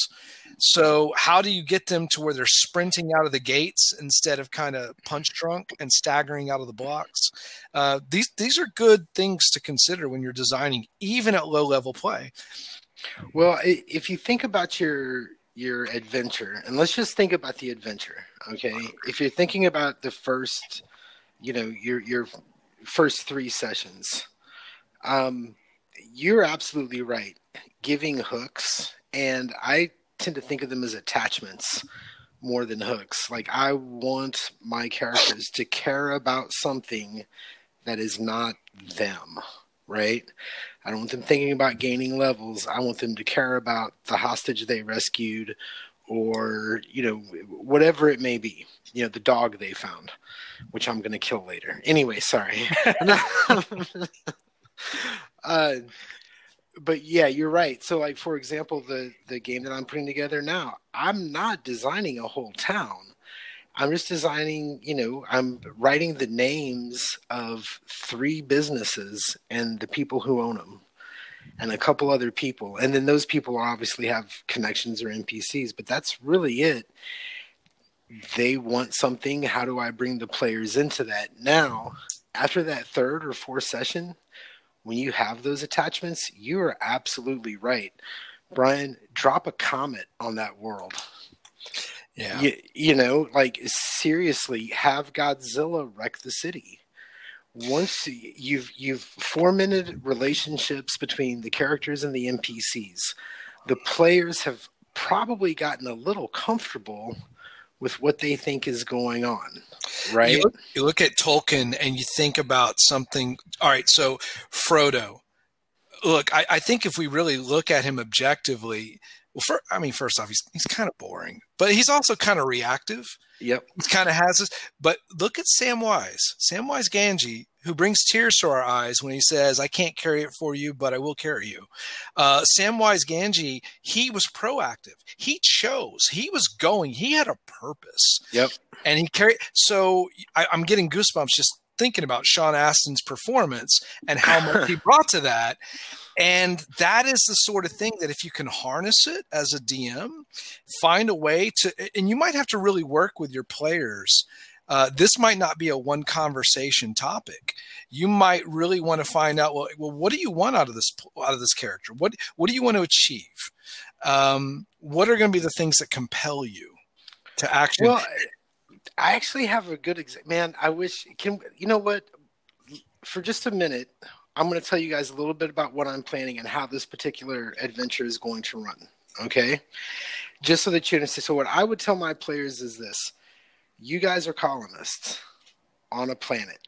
So, how do you get them to where they're sprinting out of the gates instead of kind of punch drunk and staggering out of the blocks? Uh, these these are good things to consider when you're designing, even at low level play. Well, if you think about your your adventure, and let's just think about the adventure, okay? If you're thinking about the first, you know, your your first three sessions, um, you're absolutely right. Giving hooks, and I tend to think of them as attachments more than hooks. Like I want my characters to care about something that is not them, right? I don't want them thinking about gaining levels. I want them to care about the hostage they rescued or, you know, whatever it may be. You know, the dog they found, which I'm going to kill later. Anyway, sorry. uh, but yeah, you're right. So, like for example, the the game that I'm putting together now, I'm not designing a whole town. I'm just designing, you know, I'm writing the names of three businesses and the people who own them and a couple other people. And then those people obviously have connections or NPCs, but that's really it. They want something. How do I bring the players into that? Now, after that third or fourth session, when you have those attachments, you are absolutely right. Brian, drop a comet on that world. Yeah. You, you know, like seriously, have Godzilla wreck the city. Once you've you've fomented relationships between the characters and the NPCs, the players have probably gotten a little comfortable with what they think is going on. Right? You look, you look at Tolkien and you think about something. All right, so Frodo. Look, I, I think if we really look at him objectively, well, for, I mean, first off, he's he's kind of boring, but he's also kind of reactive. Yep, he kind of has this. But look at Samwise, Samwise Gamgee, who brings tears to our eyes when he says, "I can't carry it for you, but I will carry you." Uh, Samwise Gamgee, he was proactive. He chose. He was going. He had a purpose. Yep, and he carried. So I, I'm getting goosebumps just thinking about Sean Astin's performance and how much he brought to that. And that is the sort of thing that if you can harness it as a DM, find a way to, and you might have to really work with your players uh, this might not be a one conversation topic. You might really want to find out well, well, what do you want out of this out of this character? What what do you want to achieve? Um, what are going to be the things that compel you to action? Well, I actually have a good example. Man, I wish can you know what? For just a minute, I'm going to tell you guys a little bit about what I'm planning and how this particular adventure is going to run. Okay, just so that you understand. So, what I would tell my players is this: you guys are colonists on a planet.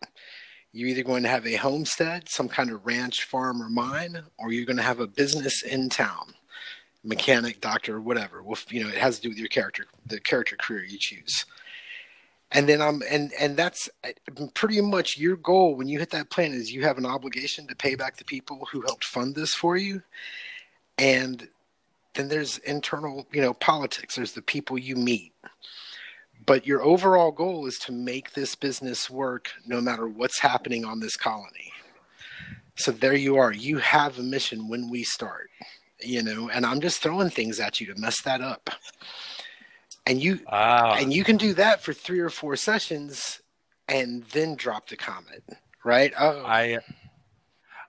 You're either going to have a homestead, some kind of ranch, farm, or mine, or you're going to have a business in town, mechanic, doctor, whatever. Well, you know, it has to do with your character, the character career you choose. And then I'm, and and that's uh, pretty much your goal when you hit that plan is you have an obligation to pay back the people who helped fund this for you, and then there's internal, you know, politics. There's the people you meet but your overall goal is to make this business work no matter what's happening on this colony. So there you are. You have a mission when we start you know and i'm just throwing things at you to mess that up. And you wow. and you can do that for three or four sessions and then drop the comet right? Oh i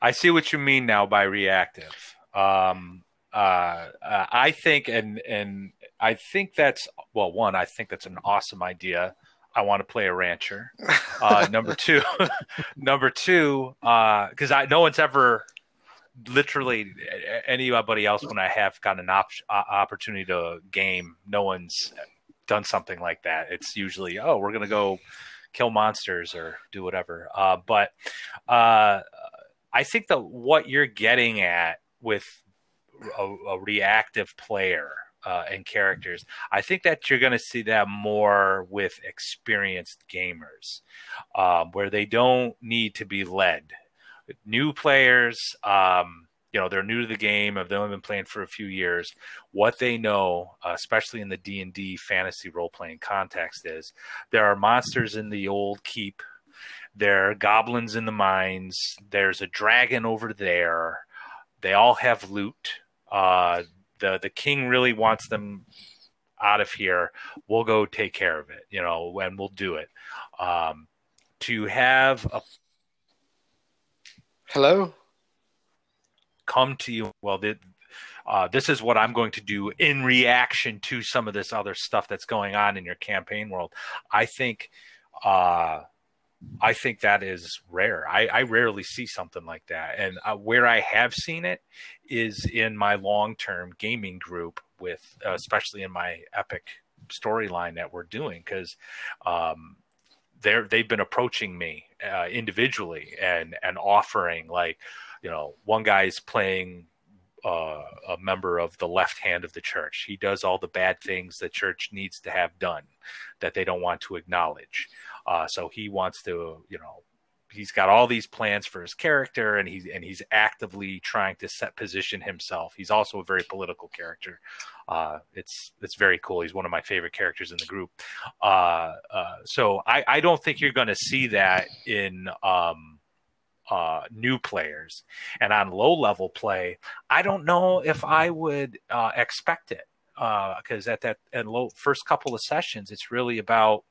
i see what you mean now by reactive. Um uh, uh i think and and I think that's well, one, I think that's an awesome idea. I want to play a rancher. Uh, number two, number two, because uh, I no one's ever literally anybody else when I have got an op- opportunity to game, no one's done something like that. It's usually oh, we're gonna go kill monsters or do whatever. Uh, but uh, I think that what you're getting at with a, a reactive player uh, and characters. I think that you're going to see that more with experienced gamers, um, where they don't need to be led. New players, um, you know, they're new to the game. Have only been playing for a few years. What they know, uh, especially in the D and D fantasy role playing context, is there are monsters in the old keep. There are goblins in the mines. There's a dragon over there. They all have loot. Uh, the the king really wants them out of here. We'll go take care of it, you know, and we'll do it. Um, to have a hello come to you, well, the, uh, this is what I'm going to do in reaction to some of this other stuff that's going on in your campaign world. I think uh, I think that is rare. I, I rarely see something like that. And uh, where I have seen it is in my long term gaming group, with uh, especially in my epic storyline that we're doing, because um, they've been approaching me uh, individually and and offering like, you know, one guy's playing uh, a member of the left hand of the church. He does all the bad things the church needs to have done that they don't want to acknowledge. Uh, so he wants to, you know, he's got all these plans for his character, and he's and he's actively trying to set position himself. He's also a very political character. Uh, it's it's very cool. He's one of my favorite characters in the group. Uh, uh so I, I don't think you're going to see that in. Um, uh, new players and on low level play, I don't know if I would uh, expect it because uh, at that and low first couple of sessions, it's really about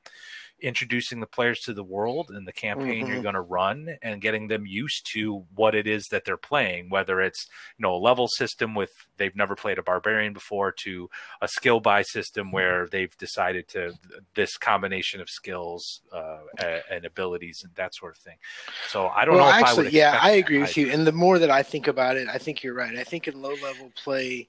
introducing the players to the world and the campaign mm-hmm. you're going to run and getting them used to what it is that they're playing whether it's you know a level system with they've never played a barbarian before to a skill buy system mm-hmm. where they've decided to this combination of skills uh, and abilities and that sort of thing so i don't well, know actually yeah i agree with you and the more that i think about it i think you're right i think in low level play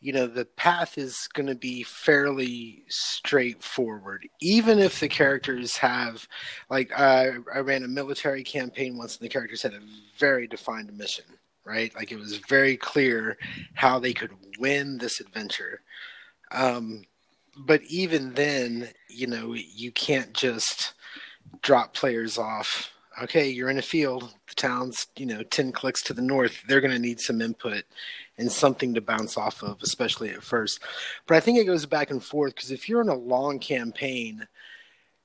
you know the path is going to be fairly straightforward. Even if the characters have like uh, i ran a military campaign once and the characters had a very defined mission right? Like it was very clear how they could win this adventure. Um, but even then you know you can't just drop players off. Okay you're in a field the town's you know 10 clicks to the north they're going to need some input and something to bounce off of, especially at first. But I think it goes back and forth because if you're in a long campaign,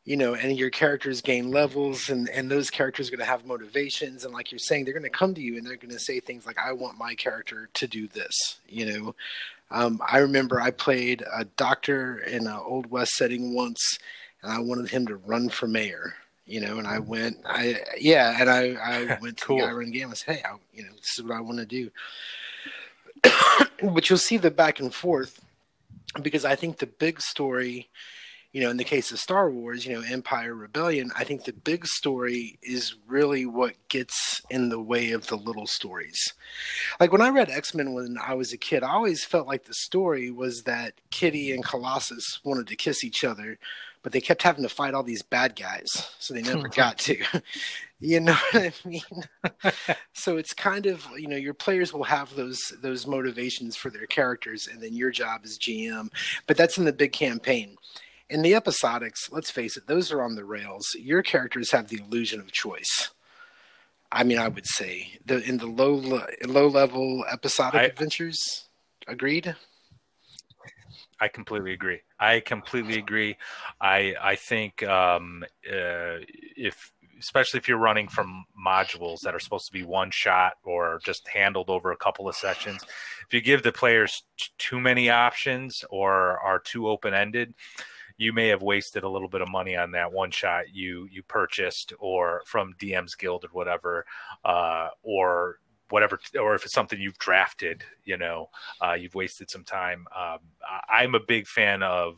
you know, and your characters gain levels and, and those characters are going to have motivations. And like you're saying, they're going to come to you and they're going to say things like, I want my character to do this, you know. Um, I remember I played a doctor in an Old West setting once, and I wanted him to run for mayor. You know, and I went, I yeah, and I I went to Cool. the guy running game. I said, hey, I, you know, this is what I want to do. but you'll see the back and forth because I think the big story, you know, in the case of Star Wars, you know, Empire Rebellion, I think the big story is really what gets in the way of the little stories. Like when I read X Men when I was a kid, I always felt like the story was that Kitty and Colossus wanted to kiss each other, but they kept having to fight all these bad guys, so they never got to. You know what I mean? so it's kind of you know your players will have those those motivations for their characters, and then your job as GM. But that's in the big campaign. In the episodics, let's face it, those are on the rails. Your characters have the illusion of choice. I mean, I would say the in the low low level episodic I- adventures. Agreed. I completely agree. I completely agree. I I think um, uh, if especially if you're running from modules that are supposed to be one shot or just handled over a couple of sessions, if you give the players t- too many options or are too open ended, you may have wasted a little bit of money on that one shot you you purchased or from DM's Guild or whatever, uh, or whatever, or if it's something you've drafted, you know, uh, you've wasted some time. Um, I'm a big fan of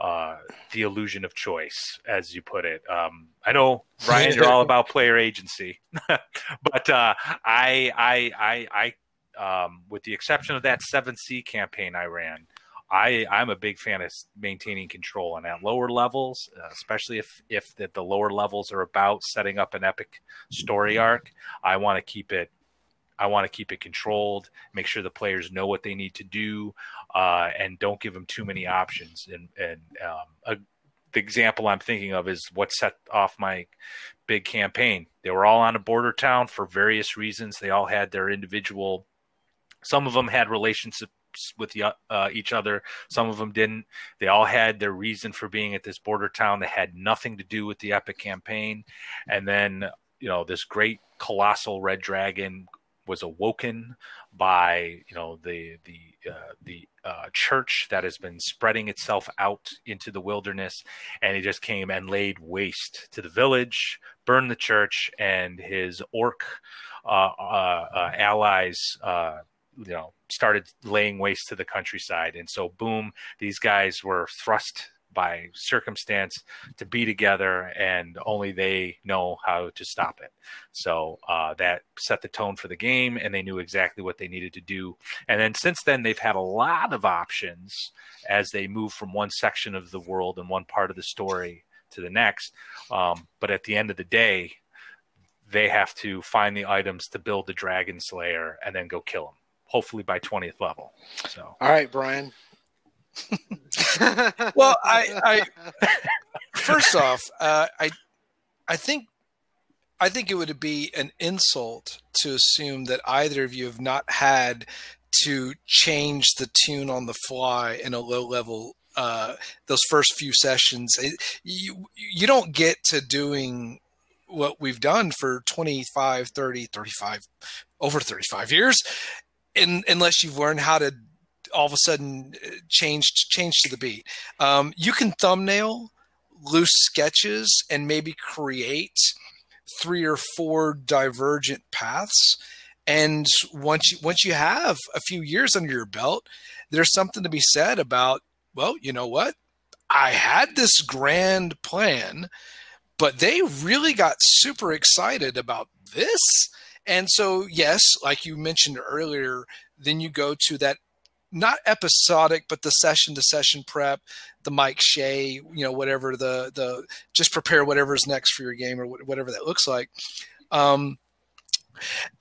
uh, the illusion of choice, as you put it. Um, I know Brian, you're all about player agency, but uh, I, I, I, I, um, with the exception of that Seventh Sea campaign I ran, I, I'm a big fan of maintaining control and at lower levels, uh, especially if if the lower levels are about setting up an epic story arc. I want to keep it I want to keep it controlled, make sure the players know what they need to do, uh, and don't give them too many options. And and um, a, the example I'm thinking of is what set off my big campaign. They were all on a border town for various reasons. They all had their individual. Some of them had relationships with the, uh, each other. Some of them didn't. They all had their reason for being at this border town that had nothing to do with the epic campaign. And then you know this great colossal red dragon was awoken by you know the the uh, the uh, church that has been spreading itself out into the wilderness, and he just came and laid waste to the village, burned the church, and his orc uh, uh allies. Uh, you know, started laying waste to the countryside, and so boom, these guys were thrust by circumstance to be together and only they know how to stop it. So uh, that set the tone for the game and they knew exactly what they needed to do. And then since then they've had a lot of options as they move from one section of the world and one part of the story to the next. Um, but at the end of the day they have to find the items to build the dragon slayer and then go kill him hopefully by 20th level. So All right, Brian. Well, I- First off, uh, I I think I think it would be an insult to assume that either of you have not had to change the tune on the fly in a low level uh, those first few sessions. You you don't get to doing what we've done for 25, 30, 35 over 35 years in, unless you've learned how to all of a sudden uh, change change to the beat. Um, you can thumbnail loose sketches and maybe create three or four divergent paths. And once you once you have a few years under your belt, there's something to be said about, well, you know what? I had this grand plan, but they really got super excited about this. And so, yes, like you mentioned earlier, then you go to that not episodic, but the session to session prep, the Mike Shea, you know, whatever the the just prepare whatever's next for your game or wh- whatever that looks like. Um,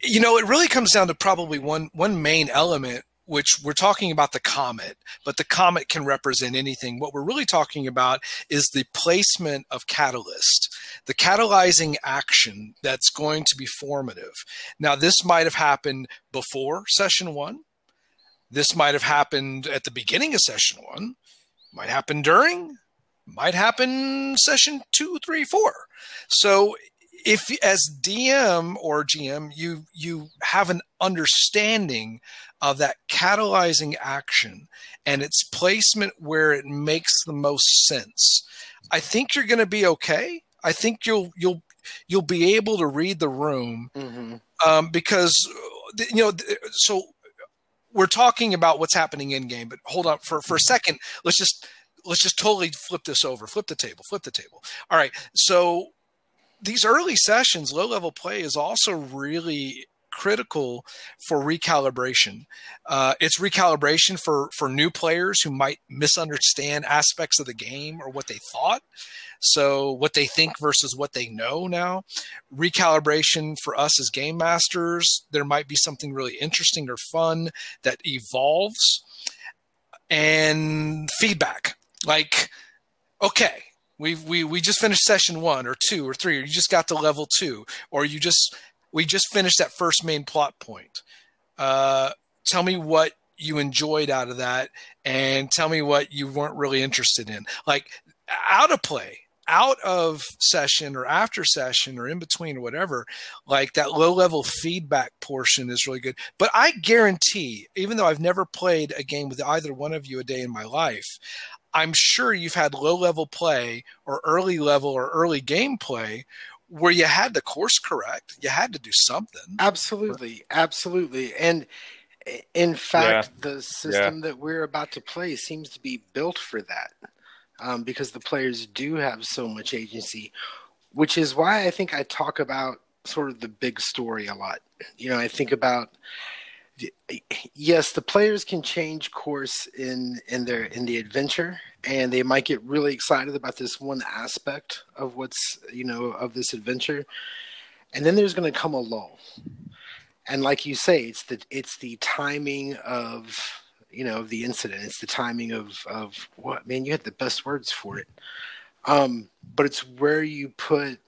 you know, it really comes down to probably one one main element, which we're talking about the comet, but the comet can represent anything. What we're really talking about is the placement of catalyst, the catalyzing action that's going to be formative. Now, this might have happened before session one. This might have happened at the beginning of session one, might happen during, might happen session two, three, four. So if as DM or GM you you have an understanding of that catalyzing action and its placement where it makes the most sense, I think you're going to be okay. I think you'll you'll you'll be able to read the room Mm-hmm. um, because you know so we're talking about what's happening in game but hold on for for a second. Let's just let's just totally flip this over. Flip the table flip the table. All right. So these early sessions low level play is also really critical for recalibration. Uh, it's recalibration for for new players who might misunderstand aspects of the game or what they thought so what they think versus what they know now. Recalibration for us as game masters there might be something really interesting or fun that evolves. And feedback. Like okay we we we just finished session 1 or 2 or 3 or you just got to level 2 or you just we just finished that first main plot point. Uh tell me what you enjoyed out of that and tell me what you weren't really interested in. Like out of play out of session or after session or in between or whatever, like that low level feedback portion is really good. But I guarantee, even though I've never played a game with either one of you a day in my life, I'm sure you've had low level play or early level or early gameplay where you had the course correct. You had to do something. Absolutely, absolutely, and in fact, the system that we're about to play seems to be built for that. Um, because the players do have so much agency, which is why I think I talk about sort of the big story a lot. You know, I think about yes, the players can change course in in their in the adventure, and they might get really excited about this one aspect of what's you know of this adventure, and then there's going to come a lull, and like you say, it's the it's the timing of you know, of the incident. It's the timing of of what man, you had the best words for it. Um, but it's where you put,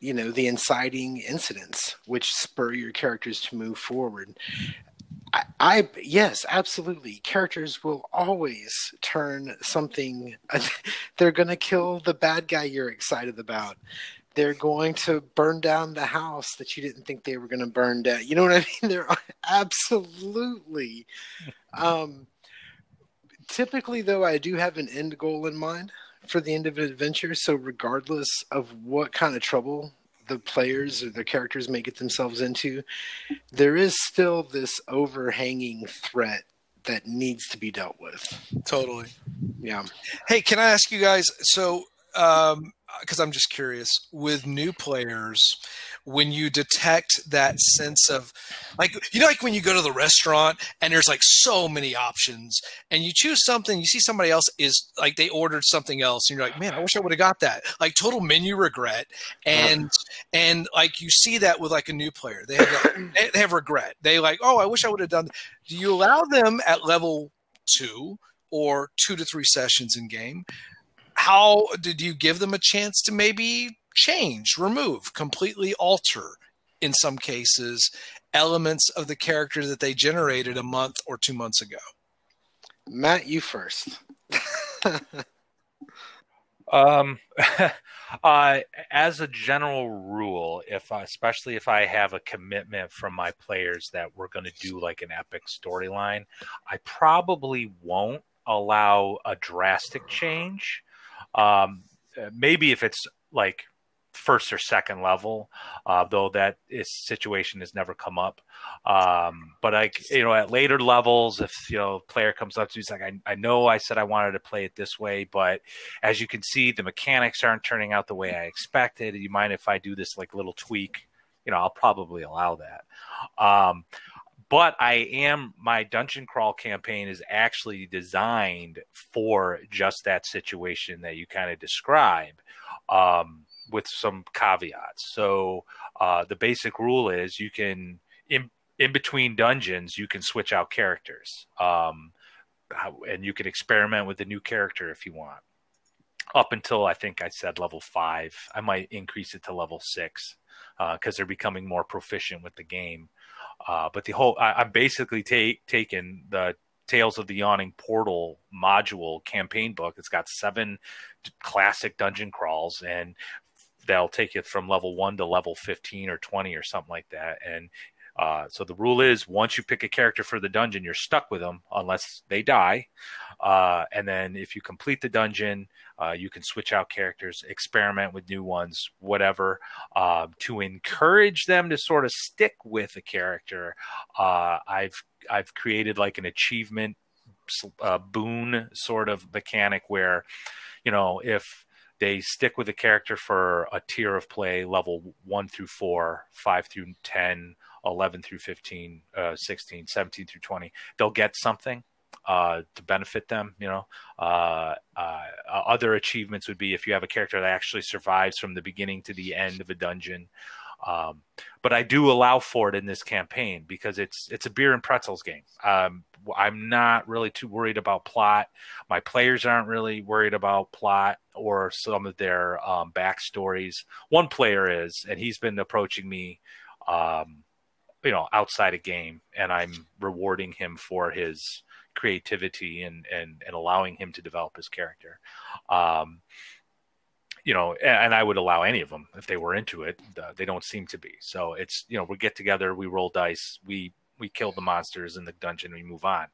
you know, the inciting incidents which spur your characters to move forward. I, I yes, absolutely. Characters will always turn something. they're going to kill the bad guy you're excited about they're going to burn down the house that you didn't think they were going to burn down. You know what I mean? They're absolutely. Um, typically, though, I do have an end goal in mind for the end of an adventure. So, regardless of what kind of trouble the players or the characters may get themselves into, there is still this overhanging threat that needs to be dealt with. Totally. Yeah. Hey, can I ask you guys? So, um, because I'm just curious with new players when you detect that sense of like you know like when you go to the restaurant and there's like so many options and you choose something you see somebody else is like they ordered something else and you're like man I wish I would have got that. Like total menu regret and and like you see that with like a new player. They have like, they have regret. They like oh I wish I would have done do you allow them at level 2 or 2 to 3 sessions in game how did you give them a chance to maybe change, remove, completely alter, in some cases, elements of the character that they generated a month or two months ago? Matt, you first. um, uh, as a general rule, if especially if I have a commitment from my players that we're going to do like an epic storyline, I probably won't allow a drastic change um, maybe if it's like first or second level, uh, though that is, situation has never come up. Um, but like you know, at later levels, if you know, player comes up to you, he's like, I, I know I said I wanted to play it this way, but as you can see, the mechanics aren't turning out the way I expected. You mind if I do this like little tweak? You know, I'll probably allow that. Um, but I am my dungeon crawl campaign is actually designed for just that situation that you kind of describe, um, with some caveats. So uh, the basic rule is you can in in between dungeons you can switch out characters, um, and you can experiment with a new character if you want. Up until I think I said level five, I might increase it to level six because uh, they're becoming more proficient with the game. Uh, but the whole, I, am basically ta- taking the Tales of the Yawning Portal module campaign book. It's got seven classic dungeon crawls, and they'll take you from level one to level 15 or 20 or something like that. And Uh, so the rule is once you pick a character for the dungeon, you're stuck with them unless they die. Uh, and then if you complete the dungeon, uh, you can switch out characters, experiment with new ones, whatever, uh, to encourage them to sort of stick with a character. Uh, I've I've created like an achievement uh, boon sort of mechanic where, you know, if they stick with a character for a tier of play level 1 through 4 5 through 10 11 through 15 uh, 16 17 through 20 they'll get something uh, to benefit them you know? Uh, uh, other achievements would be if you have a character that actually survives from the beginning to the end of a dungeon um, but I do allow for it in this campaign because it's it's a beer and pretzels game. Um, I'm not really too worried about plot. My players aren't really worried about plot or some of their um, backstories. One player is, and he's been approaching me, um, you know, outside a game, and I'm rewarding him for his creativity and and and allowing him to develop his character. Um, you know, and I would allow any of them if they were into it. Uh, they don't seem to be. So it's you know we get together, we roll dice, we we kill the monsters in the dungeon, we move on.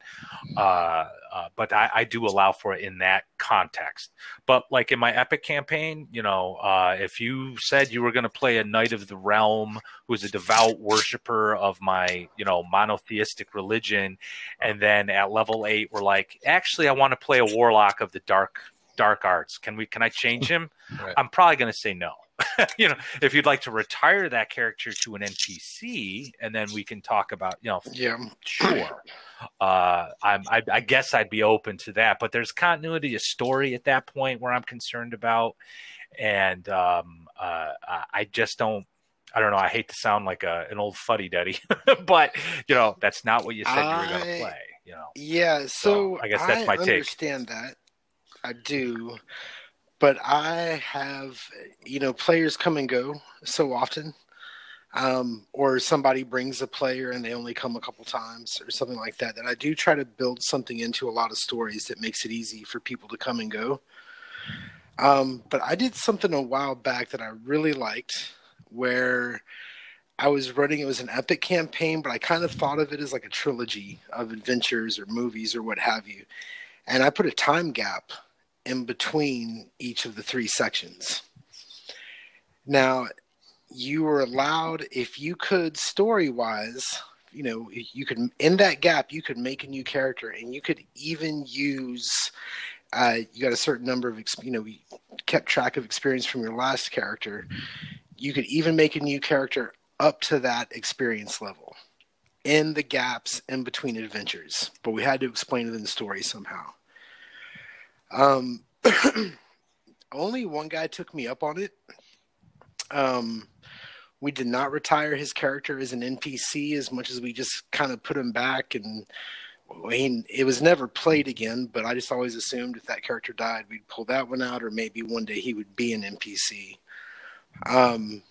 Uh, uh, but I, I, do allow for it in that context. But like in my epic campaign, you know, uh, if you said you were going to play a knight of the realm who's a devout worshiper of my, you know, monotheistic religion, and then at level eight we're like, actually, I want to play a warlock of the dark dark arts. Can we? Can I change him? right. I'm probably going to say no. you know, if you'd like to retire that character to an NPC, and then we can talk about, you know, yeah, sure. Uh, I'm, I, I guess I'd be open to that, but there's continuity of story at that point where I'm concerned about, and um, uh, I just don't. I don't know. I hate to sound like a, an old fuddy duddy, but you know that's not what you said I, you were going to play. You know. Yeah. So, so I guess that's I my take. I understand that. I do but I have, you know, players come and go so often. Um, or somebody brings a player and they only come a couple times or something like that that i do try to build something into a lot of stories that makes it easy for people to come and go um, but i did something a while back that i really liked where i was running it was an epic campaign but i kind of thought of it as like a trilogy of adventures or movies or what have you and i put a time gap in between each of the three sections. Now, you were allowed, if you could, story wise, you know, you could, in that gap, you could make a new character and you could even use, uh, you got a certain number of, you know, you kept track of experience from your last character. You could even make a new character up to that experience level in the gaps in between adventures, but we had to explain it in the story somehow. Um, only one guy took me up on it. Um, we did not retire his character as an NPC as much as we just kind of put him back and I mean, it was never played again, but I just always assumed if that character died, we'd pull that one out, or maybe one day he would be an NPC. Um,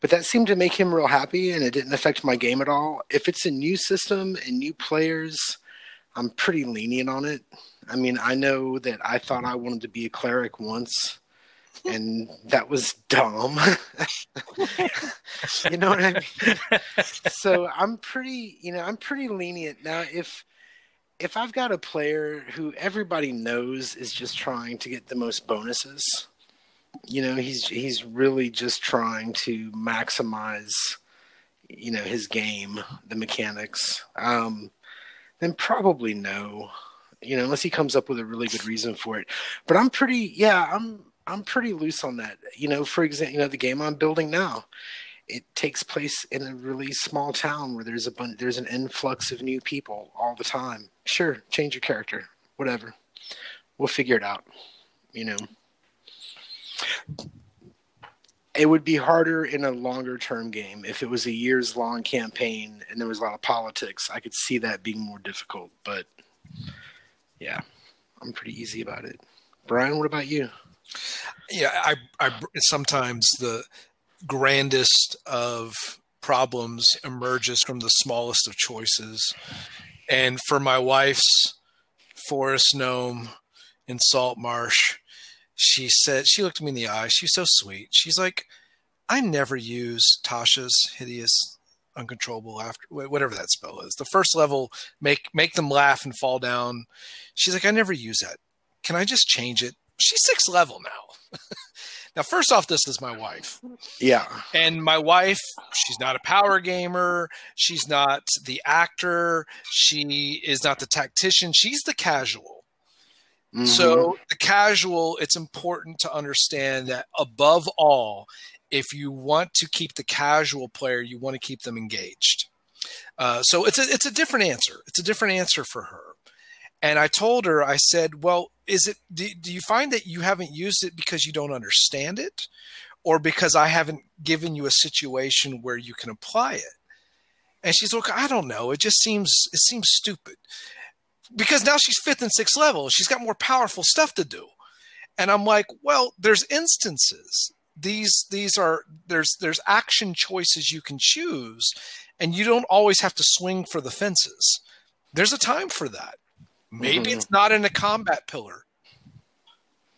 but that seemed to make him real happy, and it didn't affect my game at all. If it's a new system and new players, I'm pretty lenient on it. I mean, I know that I thought I wanted to be a cleric once, and that was dumb. you know what I mean? so I'm pretty, you know, I'm pretty lenient now. If if I've got a player who everybody knows is just trying to get the most bonuses, you know, he's he's really just trying to maximize, you know, his game, the mechanics. Um, then probably no. You know, unless he comes up with a really good reason for it. But I'm pretty, yeah, I'm I'm pretty loose on that. You know, for example, you know, the game I'm building now, it takes place in a really small town where there's a bunch, there's an influx of new people all the time. Sure, change your character, whatever. We'll figure it out. You know it would be harder in a longer term game if it was a years long campaign and there was a lot of politics i could see that being more difficult but yeah i'm pretty easy about it brian what about you yeah i, I sometimes the grandest of problems emerges from the smallest of choices and for my wife's forest gnome in salt marsh she said she looked me in the eye. She's so sweet. She's like, I never use Tasha's hideous uncontrollable laughter, whatever that spell is. The first level, make make them laugh and fall down. She's like, I never use that. Can I just change it? She's sixth level now. now, first off, this is my wife. Yeah. And my wife, she's not a power gamer. She's not the actor. She is not the tactician. She's the casual. Mm-hmm. So, the casual, it's important to understand that above all, if you want to keep the casual player, you want to keep them engaged. Uh, so it's a it's a different answer. It's a different answer for her. And I told her, I said, "Well, is it? Do, do you find that you haven't used it because you don't understand it, or because I haven't given you a situation where you can apply it?" And she's like, "I don't know. It just seems it seems stupid." Because now she's fifth and sixth level. She's got more powerful stuff to do. And I'm like, well, there's instances these these are there's there's action choices you can choose and you don't always have to swing for the fences. There's a time for that. Maybe mm-hmm. it's not in a combat pillar.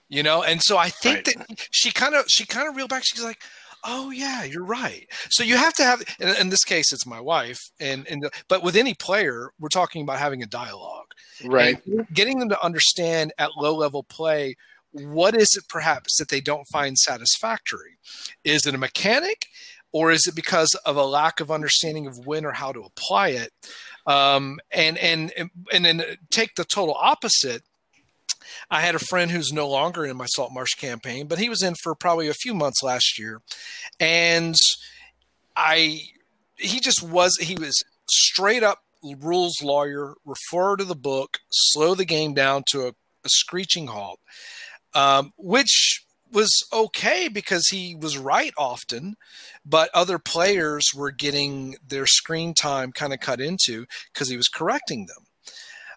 You know and so i think right. that she kind of she kind of reeled back. She's like oh yeah you're right. So you have to have in, in this case it's my wife and and but with any player we're talking about having a dialogue. Right. getting them to understand at low level play what is it perhaps that they don't find satisfactory? Is it a mechanic or is it because of a lack of understanding of when or how to apply it? Um, and, and, and then take the total opposite. I had a friend who's no longer in my Salt Marsh campaign, but he was in for probably a few months last year. And I, he just was, he was straight up rules lawyer, refer to the book, slow the game down to a, a screeching halt um, which was okay because he was right often, but other players were getting their screen time kind of cut into because he was correcting them.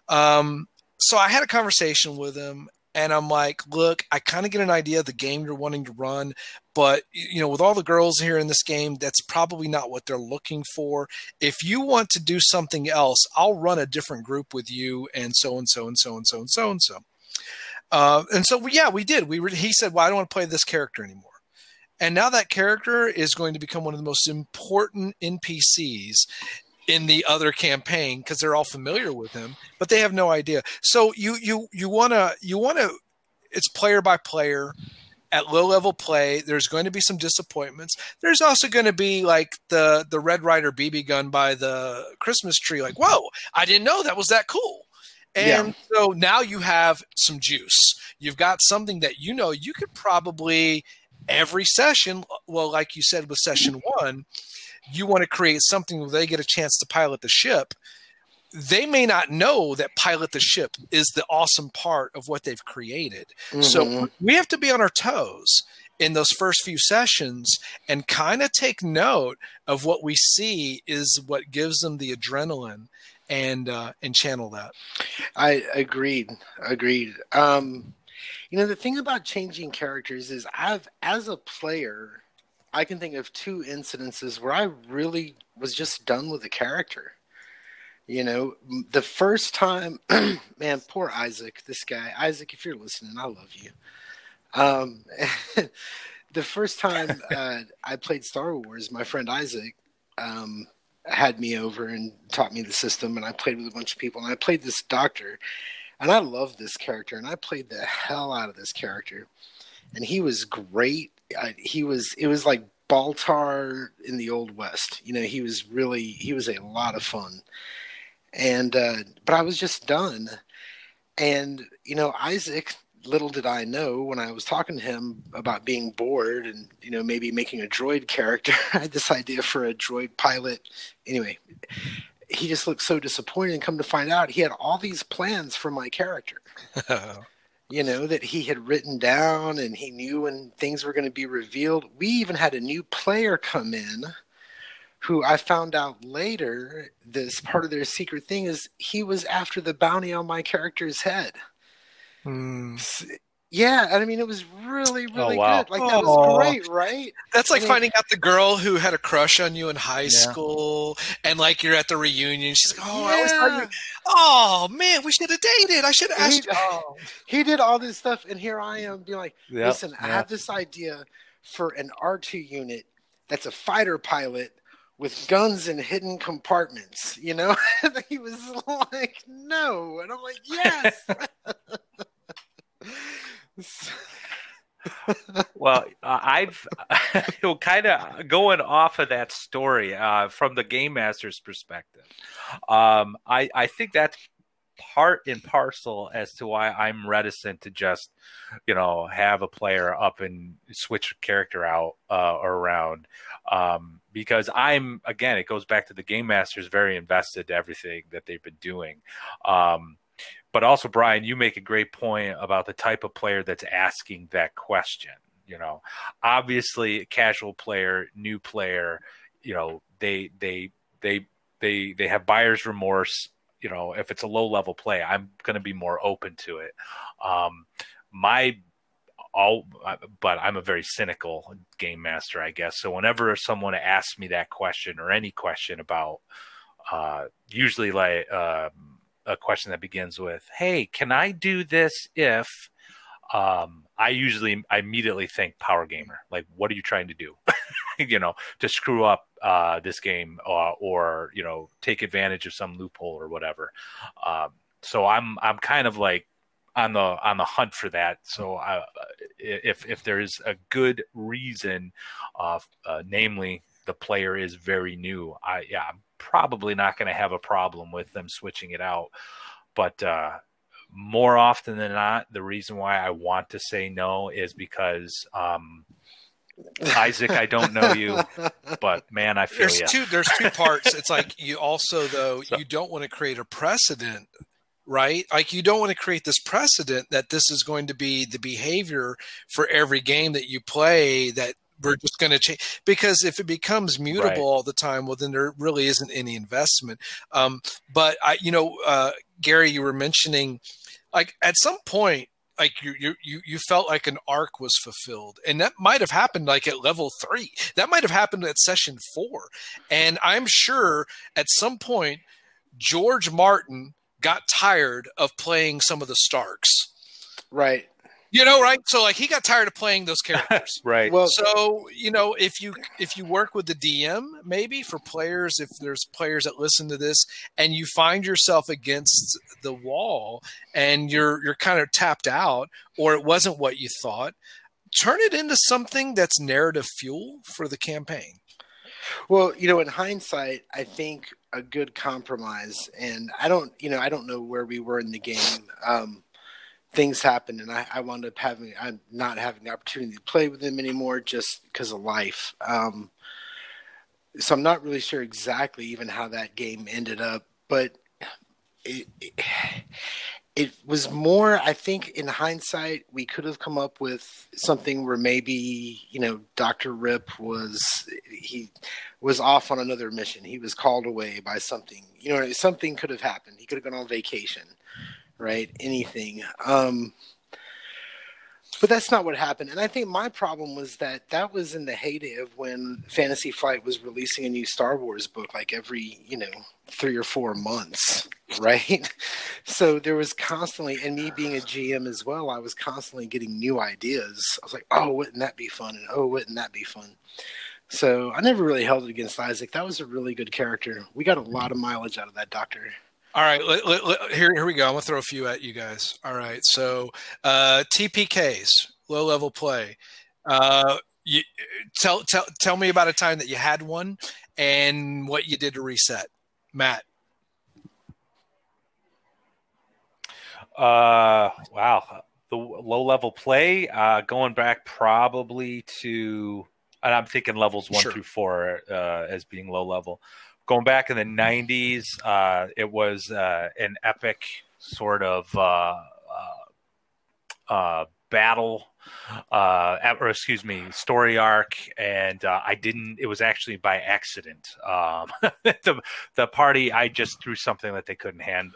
Um, so I had a conversation with him and I'm like, look, I kind of get an idea of the game you're wanting to run, but you know, with all the girls here in this game, that's probably not what they're looking for. If you want to do something else, I'll run a different group with you, and so and so and so and so and so and so. Uh, and so, yeah, we did. We were, he said, "Well, I don't want to play this character anymore." And now that character is going to become one of the most important NPCs in the other campaign because they're all familiar with him, but they have no idea. So you you you want to you want to it's player by player at low level play there's going to be some disappointments there's also going to be like the the red ryder bb gun by the christmas tree like whoa i didn't know that was that cool and yeah. so now you have some juice. You've got something that you know you could probably every session, well, like you said with session one, you want to create something where they get a chance to pilot the ship. They may not know that pilot the ship is the awesome part of what they've created. Mm-hmm. So we have to be on our toes in those first few sessions and kind of take note of what we see is what gives them the adrenaline and uh, and channel that. I agreed. Agreed. Um, you know, the thing about changing characters is I've as a player, I can think of two incidences where I really was just done with the character. You know, the first time, man, poor Isaac, this guy. Isaac, if you're listening, I love you. Um, the first time uh, I played Star Wars, my friend Isaac, um, had me over and taught me the system, and I played with a bunch of people, and I played this doctor, and I loved this character, and I played the hell out of this character, and he was great. I, he was it was like Baltar in the Old West. You know, he was really he was a lot of fun, and uh, but I was just done, and you know Isaac little did I know when I was talking to him about being bored and you know maybe making a droid character. I had this idea for a droid pilot. Anyway, he just looked so disappointed. And come to find out, he had all these plans for my character. you know that he had written down, and he knew when things were going to be revealed. We even had a new player come in. Who I found out later, this part of their secret thing is he was after the bounty on my character's head. Mm. Yeah, I mean, it was really, oh, really oh, wow. good. Like that was great, right? That's like I mean, finding out the girl who had a crush on you in high yeah. school, and like you're at the reunion. She's like, "Oh, yeah. I always thought you. Oh man, we should have dated. I should have asked." He, oh. he did all this stuff, and here I am being like, yep, "Listen, I have this idea for an R two unit that's a fighter pilot with guns in hidden compartments, you know? he was like, no. And I'm like, yes. well, uh, I've kind of going off of that story uh, from the game master's perspective. Um, I I think that's part and parcel as to why I'm reticent to just, you know, have a player up and switch character out uh, around. Um, because I'm again, it goes back to the game masters very invested to everything that they've been doing. Um, but also, Brian, you make a great point about the type of player that's asking that question. You know, obviously, casual player, new player, you know, they they they they they have buyer's remorse you know, if it's a low level play, I'm going to be more open to it. Um, my all, but I'm a very cynical game master, I guess. So whenever someone asks me that question or any question about, uh, usually like uh, a question that begins with, "Hey, can I do this if?" Um, I usually I immediately think power gamer. Like, what are you trying to do? you know, to screw up uh, this game uh, or you know take advantage of some loophole or whatever. Um, so I'm I'm kind of like on the on the hunt for that. So I, if if there's a good reason, uh, uh, namely the player is very new, I yeah I'm probably not going to have a problem with them switching it out. But uh, more often than not, the reason why I want to say no is because um, Isaac, I don't know you, but man, I feel there's you. two. There's two parts. It's like you also though so, you don't want to create a precedent, right? Like you don't want to create this precedent that this is going to be the behavior for every game that you play that we're just going to change because if it becomes mutable right. all the time well then there really isn't any investment. Um, but i you know uh, gary you were mentioning like at some point like you you you felt like an arc was fulfilled and that might have happened like at level 3 that might have happened at session 4 and i'm sure at some point george martin got tired of playing some of the starks. Right you know right? So like he got tired of playing those characters. Right. Well so you know if you if you work with the dm maybe for players if there's players that listen to this and you find yourself against the wall and you're you're kind of tapped out or it wasn't what you thought turn it into something that's narrative fuel for the campaign. Well you know in hindsight i think a good compromise and i don't you know i don't know where we were in the game um things happened and I, I wound up having I'm not having the opportunity to play with him anymore just because of life. Um, so I'm not really sure exactly even how that game ended up, but it, it, it was more I think in hindsight we could have come up with something where maybe you know Dr. Rip was he was off on another mission. He was called away by something. You know something could have happened. He could have gone on vacation right? Anything. Um, but that's not what happened. And I think my problem was that that was in the heyday of when Fantasy Flight was releasing a new Star Wars book like every, you know, three or four months, right? so there was constantly, and me being a GM as well, I was constantly getting new ideas. I was like, oh, wouldn't that be fun? And oh, wouldn't that be fun? So I never really held it against Isaac. That was a really good character. We got a lot of mileage out of that doctor. All right, let, let, let, here here we go. I'm gonna throw a few at you guys. All right, so uh, TPKs, low level play. Uh, you, tell tell tell me about a time that you had one and what you did to reset, Matt. Uh, wow, the low level play. Uh, going back probably to, and I'm thinking levels one sure. through four uh, as being low level going back in the 90s, uh, it was uh, an epic sort of uh, uh, uh battle, uh, or excuse me, story arc, and I didn't. It was actually by accident. Um, the the party I just threw something that they couldn't hand,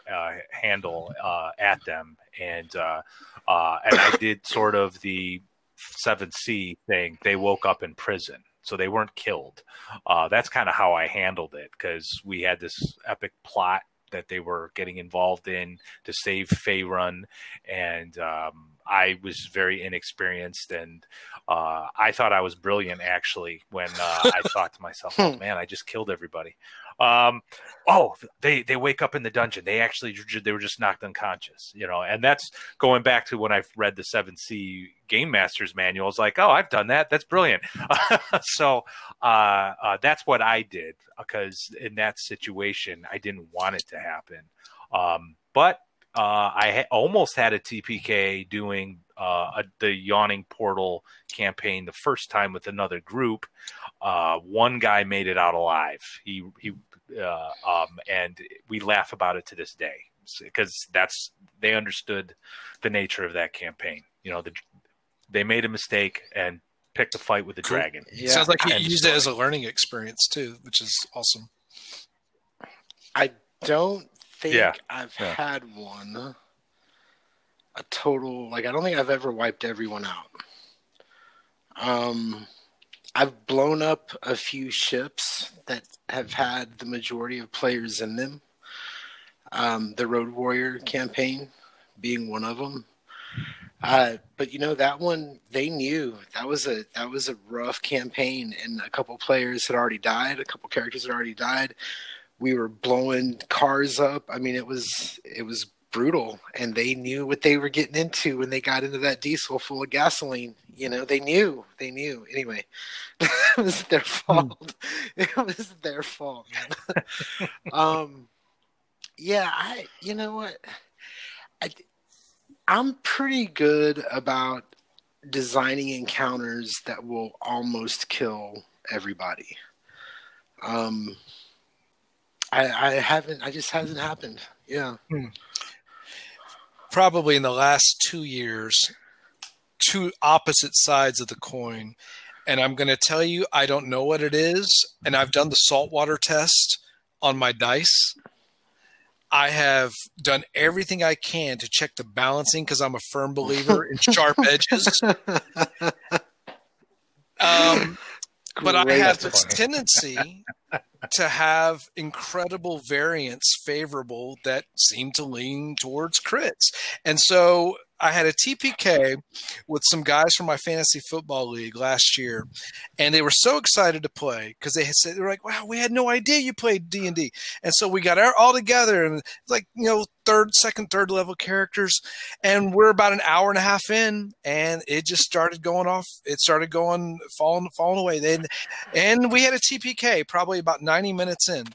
handle at them, and and I did sort of the Seventh Sea thing. They woke up in prison so they weren't killed. Uh, that's kind of how I handled it because we had this epic plot that they were getting involved in to save Faerun, and um, I was very inexperienced, and uh, I thought I was brilliant actually when uh, I thought to myself, "Oh man, I just killed everybody." Um, oh, they they wake up in the dungeon. They actually they were just knocked unconscious, you know. And that's going back to when I've read the Seventh Sea Game Masters manual. It's like, oh, I've done that. That's brilliant. so uh, uh, that's what I did because in that situation, I didn't want it to happen. Um, but uh, I ha- almost had a TPK doing uh, a, the Yawning Portal campaign the first time with another group. Uh, one guy made it out alive. He he, uh, um, and we laugh about it to this day because that's they understood the nature of that campaign. You know, the, they made a mistake and picked a fight with the cool. dragon. Yeah. Sounds like you used it as a learning experience too, which is awesome. I don't think yeah. I've yeah. had one a total like I don't think I've ever wiped everyone out. Um I've blown up a few ships that have had the majority of players in them. Um, the Road Warrior campaign being one of them. Uh, but you know that one they knew that was a that was a rough campaign, and a couple players had already died. A couple characters had already died. We were blowing cars up. I mean, it was it was brutal and they knew what they were getting into when they got into that diesel full of gasoline. You know they knew they knew. Anyway it was their hmm. fault. It was their fault um yeah i you know what? I i'm pretty good about designing encounters that will almost kill everybody. Um i i haven't i just hasn't happened. Yeah. Hmm probably in the last two years, two opposite sides of the coin. And I'm going to tell you, I don't know what it is. And I've done the saltwater test on my dice. I have done everything I can to check the balancing because I'm a firm believer in sharp edges. Um, but I have this tendency to have incredible variance favorable that seem to lean towards crits. And so I had a TPK with some guys from my fantasy football league last year, and they were so excited to play because they had said they were like, "Wow, we had no idea you played D and D," and so we got our, all together and like you know third, second, third level characters, and we're about an hour and a half in, and it just started going off. It started going falling falling away. Then, and we had a TPK probably about ninety minutes in,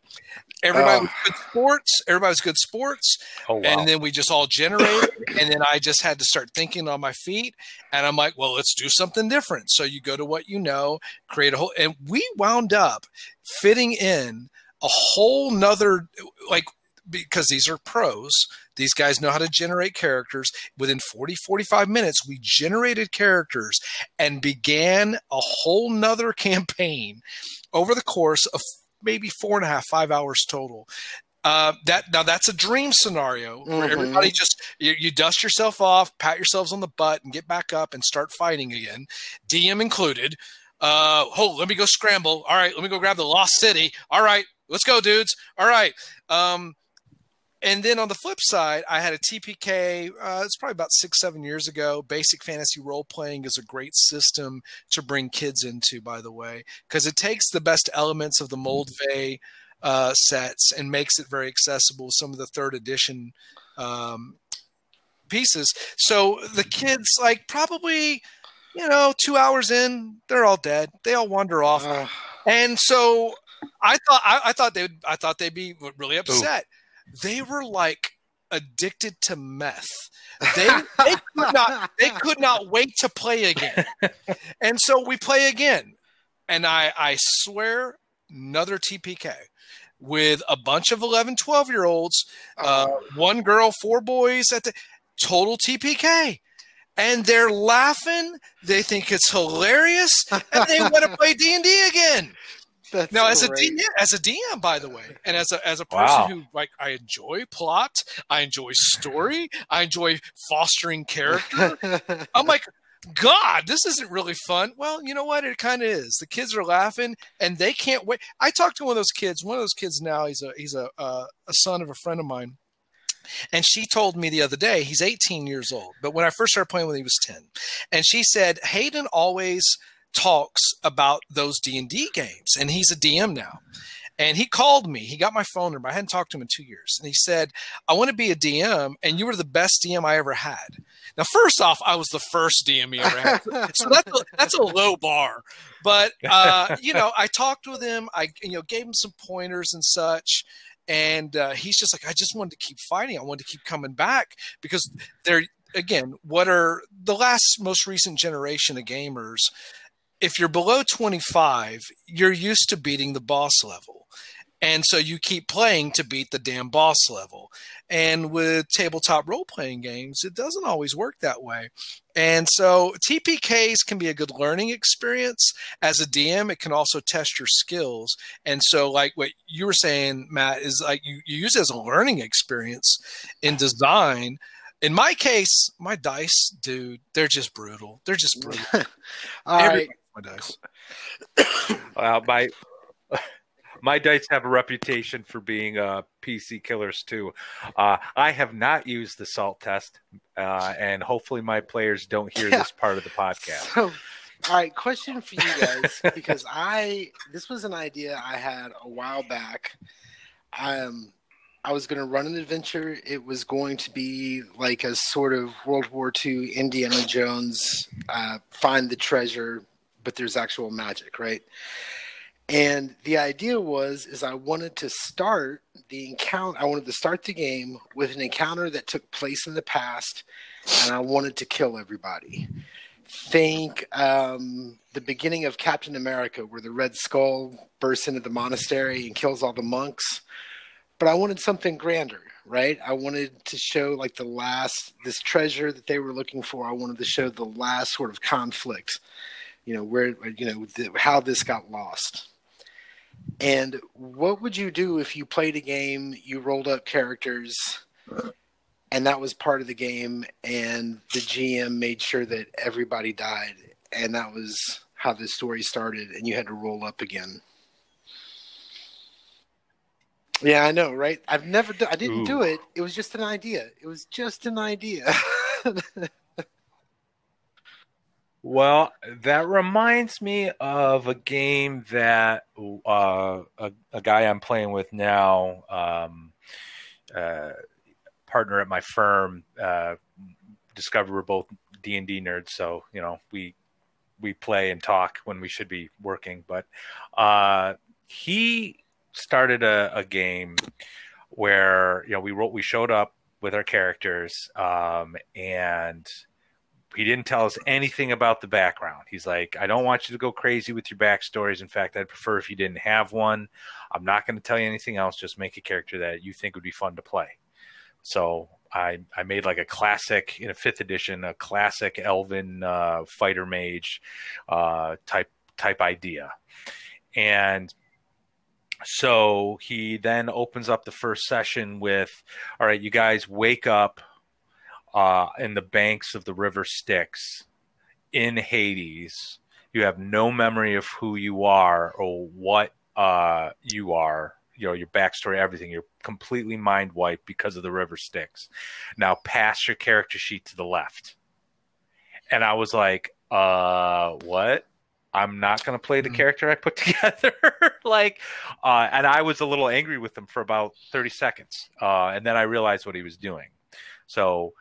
Everybody oh. was good sports. Everybody was good sports. Oh, wow. And then we just all generated. and then I just had to start thinking on my feet. And I'm like, well, let's do something different. So you go to what you know, create a whole. And we wound up fitting in a whole nother, like, because these are pros. These guys know how to generate characters. Within 40, 45 minutes, we generated characters and began a whole nother campaign over the course of maybe four and a half, five hours total. Uh, that now that's a dream scenario where mm-hmm. everybody just you, you, dust yourself off, pat yourselves on the butt, and get back up and start fighting again, DM included. Uh, oh, let me go scramble. All right, let me go grab the lost city. All right, let's go, dudes. All right. Um, and then on the flip side, I had a TPK. Uh, it's probably about six, seven years ago. Basic fantasy role playing is a great system to bring kids into, by the way, because it takes the best elements of the Moldvay uh, sets and makes it very accessible. Some of the third edition um, pieces. So the kids, like, probably, you know, two hours in, they're all dead. They all wander off. Uh. And so I thought I, I thought they would I thought they'd be really upset. Ooh they were like addicted to meth. They, they could not they could not wait to play again. And so we play again. And I I swear another TPK with a bunch of 11 12 year olds, uh, oh. one girl, four boys at the total TPK. And they're laughing. They think it's hilarious, and they want to play D and D again. That's now, as great. a DM, as a DM, by the way, and as a as a person wow. who like I enjoy plot, I enjoy story, I enjoy fostering character. I'm like, God, this isn't really fun. Well, you know what? It kind of is. The kids are laughing, and they can't wait. I talked to one of those kids. One of those kids now. He's a he's a uh, a son of a friend of mine, And she told me the other day, he's 18 years old, but when I first started playing with him, he was 10. And she said, Hayden always talks about those D&D games, and he's a DM now. And he called me. He got my phone number. I hadn't talked to him in two years. And he said, I want to be a DM, and you were the best DM I ever had. Now, first off, I was the first DM he ever had. so that's a, that's a low bar. But, uh, you know, I talked with him. I, you know, gave him some pointers and such and uh, he's just like i just wanted to keep fighting i wanted to keep coming back because they're again what are the last most recent generation of gamers if you're below 25 you're used to beating the boss level and so you keep playing to beat the damn boss level. And with tabletop role playing games, it doesn't always work that way. And so TPKs can be a good learning experience. As a DM, it can also test your skills. And so, like what you were saying, Matt, is like you, you use it as a learning experience in design. In my case, my dice, dude, they're just brutal. They're just brutal. All right. My dice. My my dice have a reputation for being uh, PC killers too. Uh, I have not used the salt test, uh, and hopefully my players don't hear yeah. this part of the podcast. So, all right, question for you guys because I this was an idea I had a while back. Um, I was going to run an adventure. It was going to be like a sort of World War II Indiana Jones, uh, find the treasure, but there's actual magic, right? And the idea was is I wanted to start the encounter I wanted to start the game with an encounter that took place in the past and I wanted to kill everybody. Think um, the beginning of Captain America where the Red Skull bursts into the monastery and kills all the monks. But I wanted something grander, right? I wanted to show like the last this treasure that they were looking for. I wanted to show the last sort of conflict, you know, where you know the, how this got lost and what would you do if you played a game, you rolled up characters, and that was part of the game, and the GM made sure that everybody died, and that was how the story started, and you had to roll up again? Yeah, I know, right? I've never, do- I didn't Ooh. do it. It was just an idea. It was just an idea. Well, that reminds me of a game that uh, a, a, guy I'm playing with now, um, uh, partner at my firm, uh, discovered we're both D and D nerds. So you know we we play and talk when we should be working. But uh, he started a, a, game where you know we wrote we showed up with our characters um, and he didn't tell us anything about the background. He's like, I don't want you to go crazy with your backstories. In fact, I'd prefer if you didn't have one. I'm not going to tell you anything else. Just make a character that you think would be fun to play. So I I made like a classic in a fifth edition, a classic Elven uh, fighter mage uh, type type idea, and so he then opens up the first session with, "All right, you guys wake up." Uh, in the banks of the river Styx in Hades. You have no memory of who you are or what uh, you are, you know, your backstory, everything. You're completely mind wiped because of the river Styx. Now pass your character sheet to the left. And I was like, uh, what? I'm not going to play the mm-hmm. character I put together. like, uh, and I was a little angry with him for about 30 seconds. Uh, and then I realized what he was doing. So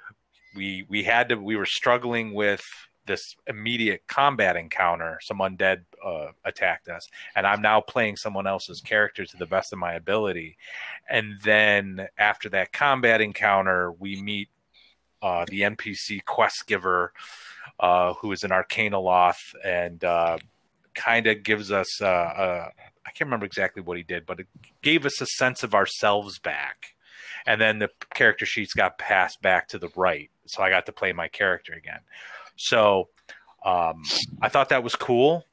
we we had to we were struggling with this immediate combat encounter some undead uh, attacked us and i'm now playing someone else's character to the best of my ability. And then after that combat encounter we meet uh, the npc quest giver uh, who is an arcanoloth and uh, kind of gives us uh, I can't remember exactly what he did but it gave us a sense of ourselves back and then the character sheets got passed back to the right so I got to play my character again. So um, I thought that was cool,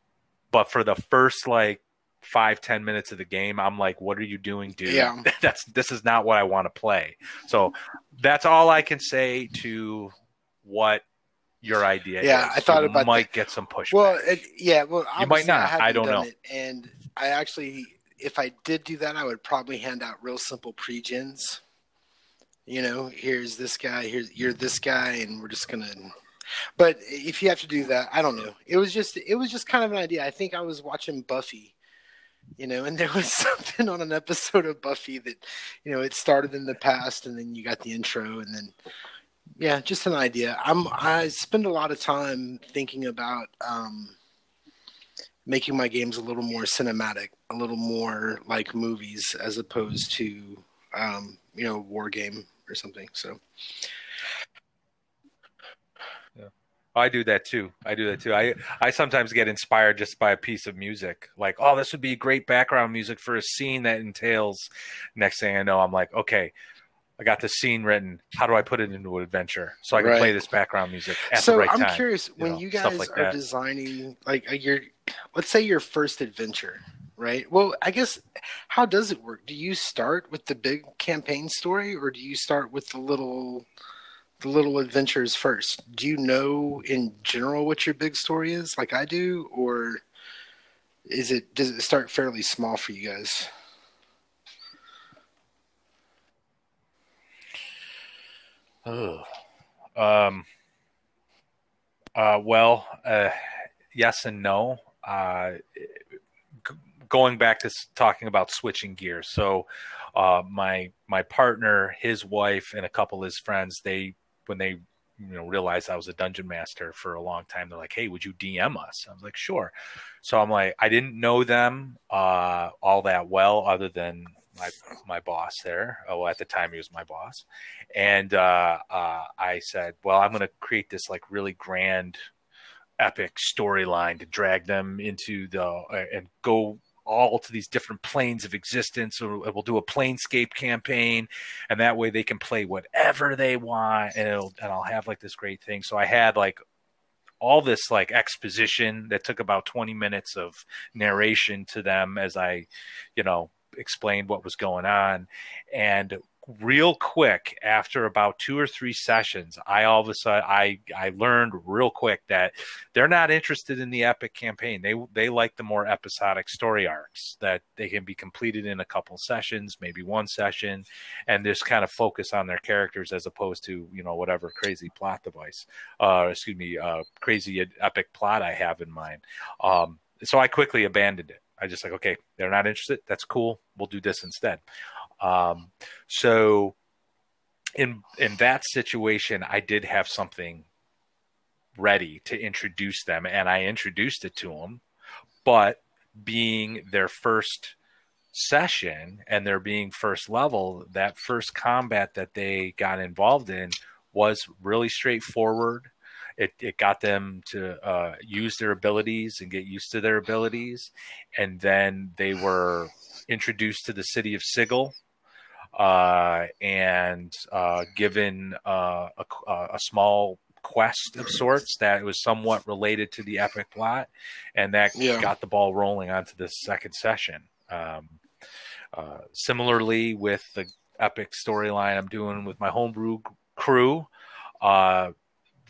but for the first like five ten minutes of the game, I'm like, "What are you doing, dude? Yeah. that's this is not what I want to play." So that's all I can say to what your idea yeah, is. I thought you about might that. get some pushback. Well, it, yeah, well, you might not. I, I don't know. It, and I actually, if I did do that, I would probably hand out real simple pre-gens you know, here's this guy, here's you're this guy, and we're just gonna. But if you have to do that, I don't know. It was just it was just kind of an idea. I think I was watching Buffy, you know, and there was something on an episode of Buffy that, you know, it started in the past, and then you got the intro, and then yeah, just an idea. I'm I spend a lot of time thinking about um, making my games a little more cinematic, a little more like movies, as opposed to um, you know war game or something. So. Yeah. I do that too. I do that too. I I sometimes get inspired just by a piece of music. Like, oh, this would be great background music for a scene that entails. Next thing I know, I'm like, okay, I got this scene written. How do I put it into an adventure so I can Right. play this background music at so the right I'm time? curious you when know, you guys like are that. designing like your let's say your first adventure, right? Well, I guess how does it work? Do you start with the big campaign story or do you start with the little the little adventures first? Do you know in general what your big story is like I do or is it does it start fairly small for you guys? Ugh. Um. Uh. Well. Uh. Yes and no. Uh. g- Going back to talking about switching gears, so uh, my my partner, his wife, and a couple of his friends, they when they you know realized I was a dungeon master for a long time, they're like, "Hey, would you DM us?" I was like, "Sure." So I'm like, I didn't know them uh, all that well, other than my my boss there. Oh, at the time he was my boss, and uh, uh, I said, "Well, I'm going to create this like really grand, epic storyline to drag them into the uh, and go." All to these different planes of existence or we'll do a planescape campaign and that way they can play whatever they want and it'll and I'll have like this great thing. So I had like all this like exposition that took about 20 minutes of narration to them as I you know explained what was going on. And real quick after about two or three sessions i all of a sudden i i learned real quick that they're not interested in the epic campaign. They they like the more episodic story arcs that they can be completed in a couple sessions maybe one session and just kind of focus on their characters as opposed to you know whatever crazy plot device uh excuse me uh crazy epic plot i have in mind. Um so i quickly abandoned it. I just like okay they're not interested. That's cool. We'll do this instead um, so in in that situation, I did have something ready to introduce them, and I introduced it to them. But being their first session and their being first level, that first combat that they got involved in was really straightforward. It, it got them to uh, use their abilities and get used to their abilities. And then they were introduced to the city of Sigil uh, and uh, given uh, a, a small quest of sorts that was somewhat related to the epic plot, and that Yeah. got the ball rolling onto the second session. Um, uh, similarly, with the epic storyline I'm doing with my homebrew crew, uh,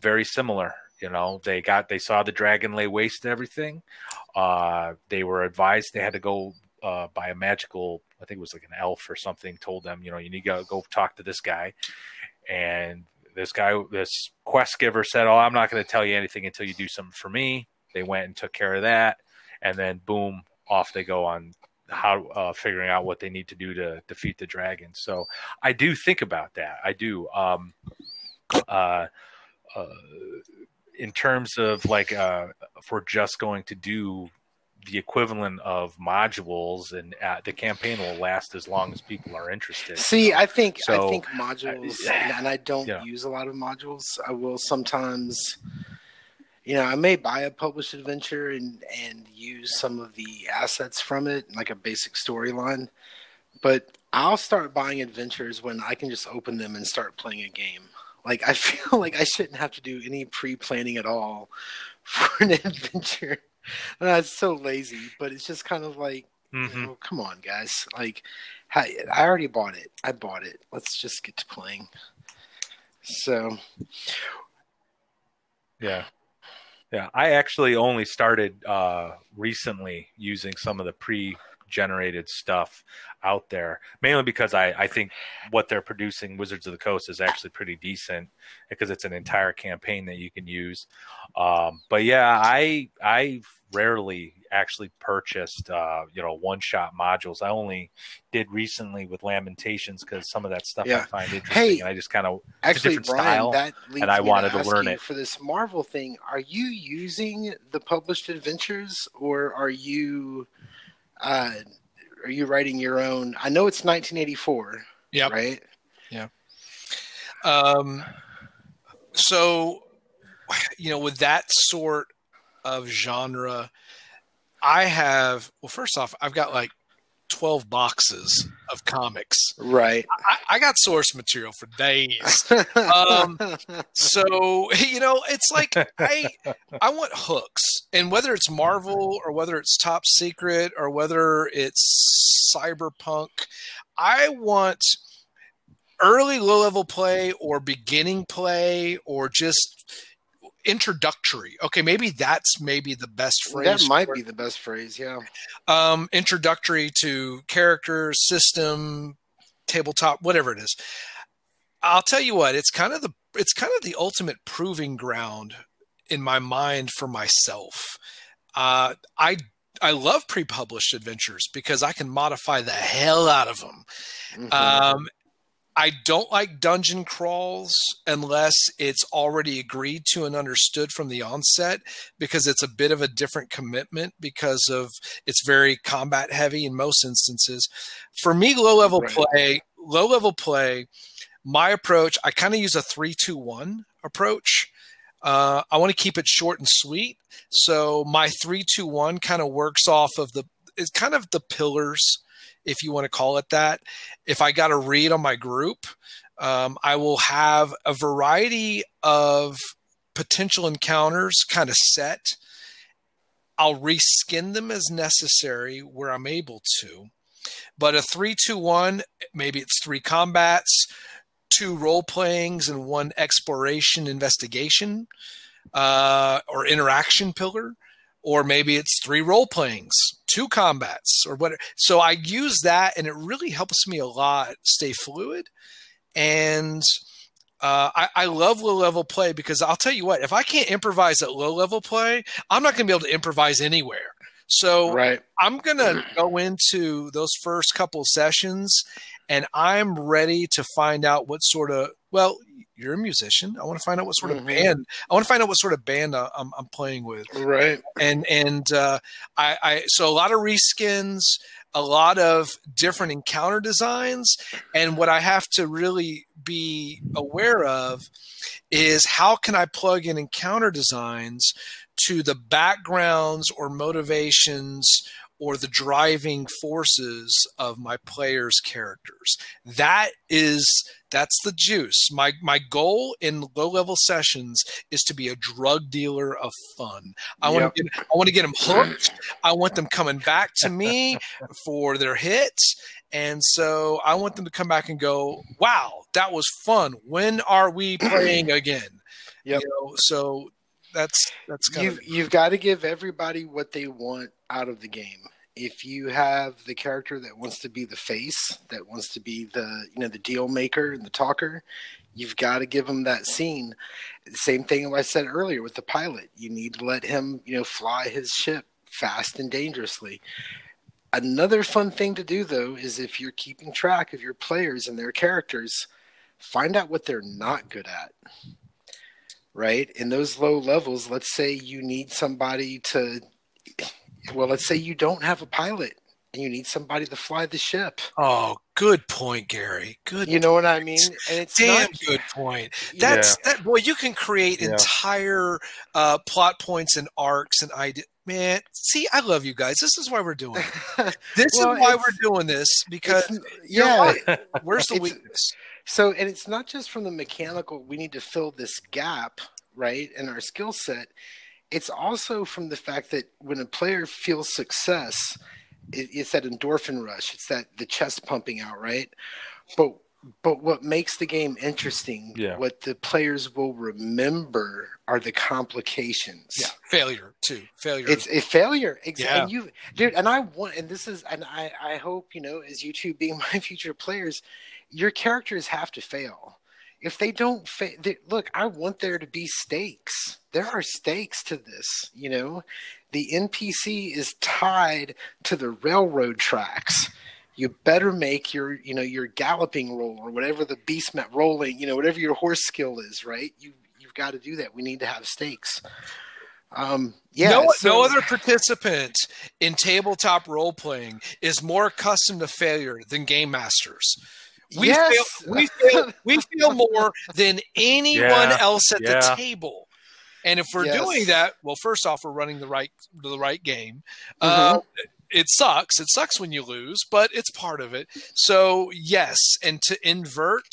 very similar. You know, they got they saw the dragon lay waste to everything. Uh, they were advised they had to go uh, by a magical, I think it was like an elf or something, told them, you know, you need to go, talk to this guy. And this guy, this quest giver said, Oh, I'm not going to tell you anything until you do something for me. They went and took care of that. And then, boom, off they go on how uh, figuring out what they need to do to defeat the dragon. So I do think about that. I do. Um, uh, uh, in terms of like, uh, if we're just going to do the equivalent of modules, and uh, the campaign will last as long as people are interested. See, I think So, I think modules, uh, and I don't use a lot of modules. I will sometimes, you know, I may buy a published adventure and and use some of the assets from it, like a basic storyline. But I'll start buying adventures when I can just open them and start playing a game. Like I feel like I shouldn't have to do any pre-planning at all for an adventure. And That's so lazy, but it's just kind of like Mhm. Oh, come on, guys. Like, I, I already bought it. I bought it. Let's just get to playing. So, Yeah. Yeah. I actually only started uh, recently using some of the pre generated stuff out there. Mainly because I, I think what they're producing, Wizards of the Coast, is actually pretty decent because it's an entire campaign that you can use. Um, but yeah, I I rarely actually purchased uh, you know one shot modules. I only did recently with Lamentations because some of that stuff Yeah. I find interesting, Hey, and I just kind of Actually, different Brian, style, that and I wanted to ask learn it. for this Marvel thing. Are you using the published adventures, or are you uh, are you writing your own? I know it's 1984, Yeah. right? Yeah. Um, so, you know, with that sort of genre, I have, well, first off, I've got like 12 boxes of comics. Right. I, I got source material for days. Um, so you know it's like i i want hooks and whether it's marvel or whether it's top secret or whether it's cyberpunk i want early low level play or beginning play or just introductory okay maybe that's maybe the best phrase that might be the best phrase. Yeah. um, introductory to character, system, tabletop, whatever it is. I'll tell you what, it's kind of the it's kind of the ultimate proving ground in my mind for myself. Uh, I I love pre-published adventures because I can modify the hell out of them. Mhm. Um, I don't like dungeon crawls unless it's already agreed to and understood from the onset because it's a bit of a different commitment because of it's very combat heavy in most instances. For me, low level Right. play, low level play, my approach, I kind of use a three, two, one approach. Uh, I want to keep it short and sweet. So my three, two, one kind of works off of the it's kind of the pillars, if you want to call it that. If I got a read on my group, um, I will have a variety of potential encounters kind of set. I'll reskin them as necessary where I'm able to. But a three, two, one, maybe it's three combats, two role playings, and one exploration investigation uh, or interaction pillar. Or maybe it's three role playings, two combats, or whatever. So I use that, and it really helps me a lot stay fluid. And uh, I, I love low level play because I'll tell you what, if I can't improvise at low level play, I'm not going to be able to improvise anywhere. So right. I'm going to go into those first couple sessions and I'm ready to find out what sort of, well, you're a musician. I want to find out what sort of Mhm. band, I want to find out what sort of band I- I'm, I'm playing with. Right. And, and, uh, I, I, so a lot of reskins, a lot of different encounter designs. And what I have to really be aware of is how can I plug in encounter designs to the backgrounds or motivations or the driving forces of my players' characters. That is that's the juice. My my goal in low level sessions is to be a drug dealer of fun. I want to get I want to get them hooked. I want them coming back to me for their hits. And so I want them to come back and go, "Wow, that was fun. When are we playing again?" Yep. You know, so that's that's kind You've of you've got to give everybody what they want out of the game. If you have the character that wants to be the face, that wants to be the you know the deal maker and the talker, you've got to give him that scene. Same thing I said earlier with the pilot. You need to let him you know fly his ship fast and dangerously. Another fun thing to do though is if you're keeping track of your players and their characters, find out what they're not good at right? In those low levels, let's say you need somebody to, well, let's say you don't have a pilot and you need somebody to fly the ship. Oh, good point, Gary. Good You know what I mean? And it's damn not, good point. That's that boy. You can create Yeah. entire uh, plot points and arcs and idea. Man, see, I love you guys. This is why we're doing it. This Well, is why we're doing this because yeah. right. Where's the weakness? So, and it's not just from the mechanical, we need to fill this gap, right, in our skill set. It's also from the fact that when a player feels success, it, it's that endorphin rush. It's that the chest pumping out, right? But but what makes the game interesting, Yeah. what the players will remember are the complications. Yeah, failure too. Failure. It's a failure. Ex- Yeah. And you, dude, and I want, and this is, and I, I hope, you know, as you two being my future players, your characters have to fail. If they don't fail, look, I want there to be stakes. There are stakes to this, you know. The NPC is tied to the railroad tracks. You better make your, you know, your galloping roll or whatever the beast met rolling, you know, whatever your horse skill is, right? You, you've got to do that. We need to have stakes. Um, yeah. no, so- no other participant in tabletop role playing is more accustomed to failure than game masters. We Yes. fail, we fail, we fail more than anyone Yeah, else at yeah. the table. And if we're Yes. doing that, well, first off, we're running the right the right game. Mm-hmm. Uh, it sucks. It sucks when you lose, but it's part of it. So yes, and to invert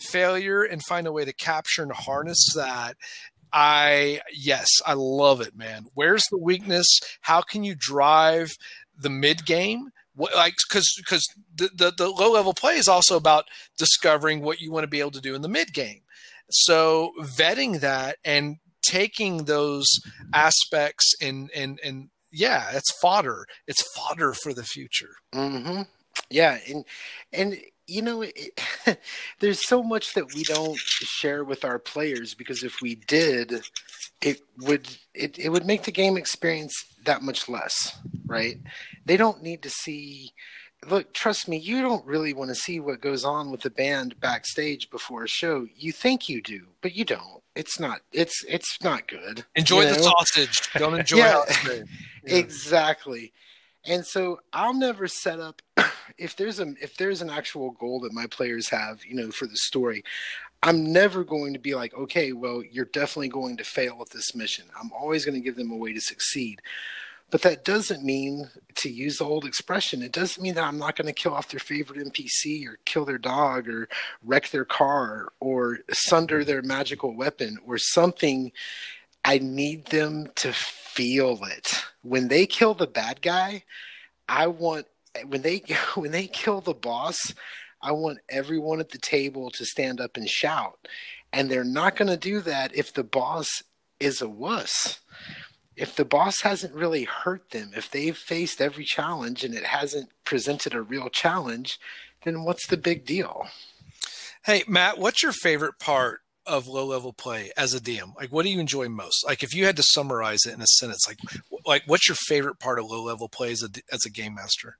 failure and find a way to capture and harness that I yes, I love it, man. Where's the weakness? How can you drive the mid game? What, like because because the, the the low level play is also about discovering what you want to be able to do in the mid game. So vetting that and taking those aspects and and and yeah, it's fodder. It's fodder for the future. hmm Yeah, and and you know, it, there's so much that we don't share with our players because if we did, it would it, it would make the game experience that much less, right? They don't need to see. Look, trust me, you don't really want to see what goes on with the band backstage before a show. You think you do, but you don't. It's not. It's it's not good. Enjoy you the know? sausage. Don't enjoy Yeah. Yeah. Exactly. And so I'll never set up if there's a if there's an actual goal that my players have, you know, for the story, I'm never going to be like, okay, well, you're definitely going to fail at this mission. I'm always going to give them a way to succeed. But that doesn't mean, to use the old expression, it doesn't mean that I'm not going to kill off their favorite NPC or kill their dog or wreck their car or sunder their magical weapon or something. I need them to feel it. When they kill the bad guy, I want when they when they kill the boss, I want everyone at the table to stand up and shout. And they're not going to do that if the boss is a wuss. If the boss hasn't really hurt them, if they've faced every challenge and it hasn't presented a real challenge, then what's the big deal? Hey, Matt, what's your favorite part of low level play as a DM? Like, what do you enjoy most? Like, if you had to summarize it in a sentence, like, like what's your favorite part of low level play as a as a game master?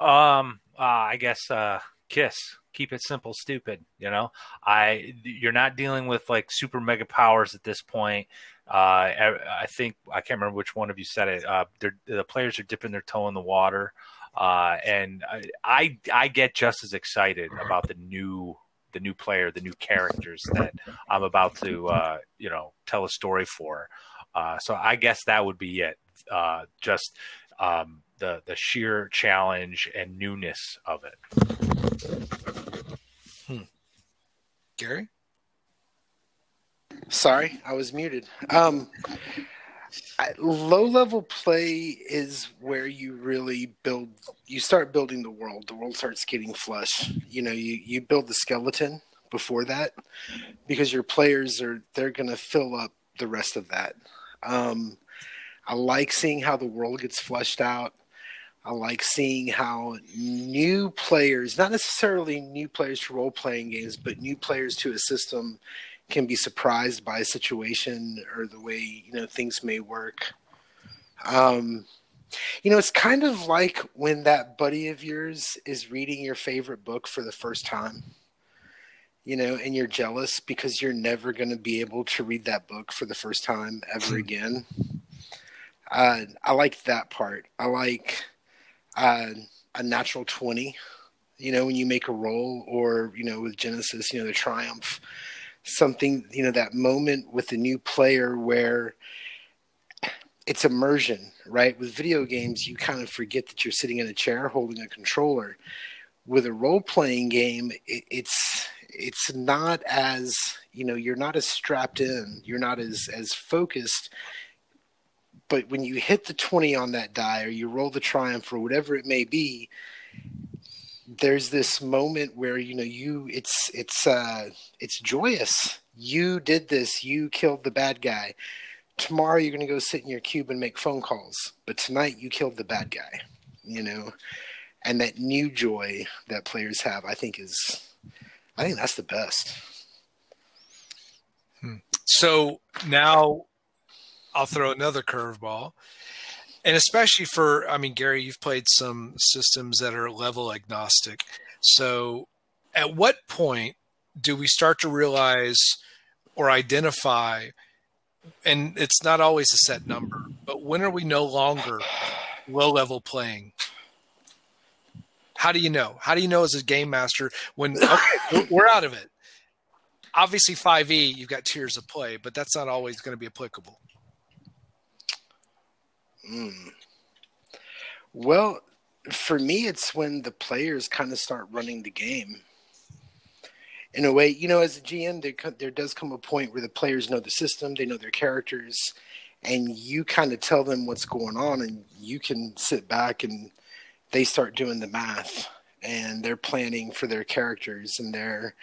Um, uh, I guess uh, kiss. Keep it simple, stupid. You know, I you're not dealing with like super mega powers at this point. Uh, I, think I can't remember which one of you said it. Uh, the players are dipping their toe in the water, uh, and I, I I get just as excited about the new the new player, the new characters that I'm about to uh, you know tell a story for. Uh, so I guess that would be it. Uh, just um, the the sheer challenge and newness of it. Gary? Sorry, I was muted. Um, I- low level play is where you really build. You start building the world. The world starts getting flesh. You know, you you build the skeleton before that because your players are they're going to fill up the rest of that. Um, I like seeing how the world gets fleshed out. I like seeing how new players, not necessarily new players to role playing games, but new players to a system can be surprised by a situation or the way you know things may work. Um, you know, it's kind of like when that buddy of yours is reading your favorite book for the first time. You know, and you're jealous because you're never going to be able to read that book for the first time ever again. Uh, I like that part. I like uh, a natural 20, you know, when you make a roll, or, you know, with Genesys, you know, the triumph. Something you know that moment with the new player where it's immersion right? With video games you kind of forget that you're sitting in a chair holding a controller. With a role playing game it, it's it's not as you know you're not as strapped in. You're not as as focused but when you hit the 20 on that die or you roll the triumph or whatever it may be there's this moment where you know you it's it's uh it's joyous. You did this. You killed the bad guy. Tomorrow you're going to go sit in your cube and make phone calls but tonight you killed the bad guy you know? And that new joy that players have i think is i think that's the best. Hmm. so now i'll throw another curveball. And especially for i mean gary you've played some systems that are level agnostic. So at what point do we start to realize or identify and it's not always a set number but when are we no longer low level playing? How do you know? How do you know as a game master when okay, we're out of it? Obviously 5e you've got tiers of play but that's not always going to be applicable Mm. Well, for me, it's when the players kind of start running the game. In a way, you know, as a GM, there there does come a point where the players know the system, they know their characters, and you kind of tell them what's going on, and you can sit back and they start doing the math and they're planning for their characters and they're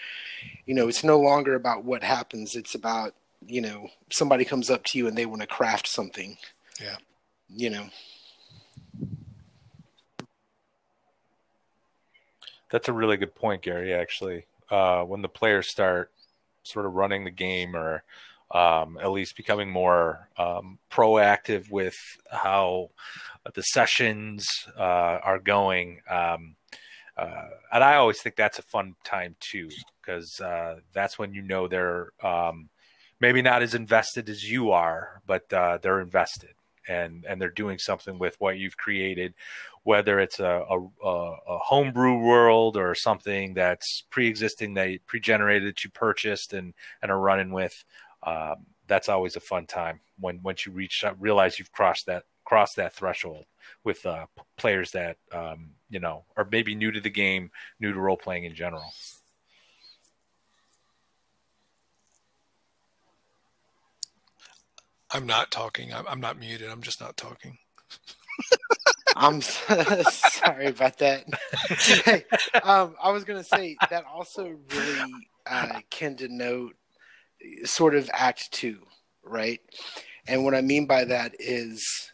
you know it's no longer about what happens it's about you know somebody comes up to you and they want to craft something yeah you know. That's a really good point, Gary. Actually, uh, when the players start sort of running the game, or um, at least becoming more um, proactive with how the sessions uh, are going, um, uh, and I always think that's a fun time too, because uh, that's when you know they're um, maybe not as invested as you are, but uh, they're invested and and they're doing something with what you've created, whether it's a a, a homebrew world or something that's pre-existing that pre-generated that you purchased and and are running with. Um, that's always a fun time when once you reach realize you've crossed that crossed that threshold with uh, players that um, you know are maybe new to the game, new to role playing in general. I'm not talking. I'm, I'm not muted. I'm just not talking. I'm sorry about that. um, I was going to say that also really uh, can denote sort of Act Two, right? And what I mean by that is,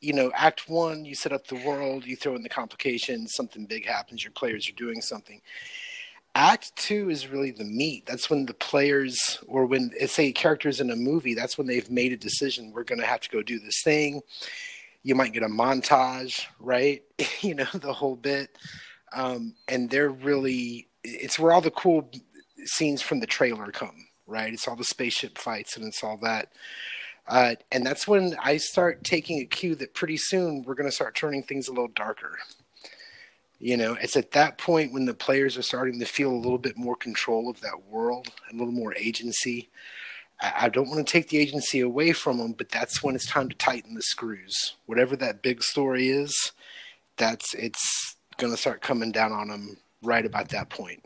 you know, Act One, you set up the world, you throw in the complications, something big happens, your players are doing something. Act two is really the meat. That's when the players, or when say characters in a movie, that's when they've made a decision. We're going to have to go do this thing. You might get a montage, right? you know, the whole bit. Um, and they're really, it's where all the cool scenes from the trailer come, right? It's all the spaceship fights and it's all that. Uh, and that's when I start taking a cue that pretty soon we're going to start turning things a little darker you know, it's at that point when the players are starting to feel a little bit more control of that world, a little more agency. I, don't want to take the agency away from them, but that's when it's time to tighten the screws. Whatever that big story is, that's it's going to start coming down on them right about that point.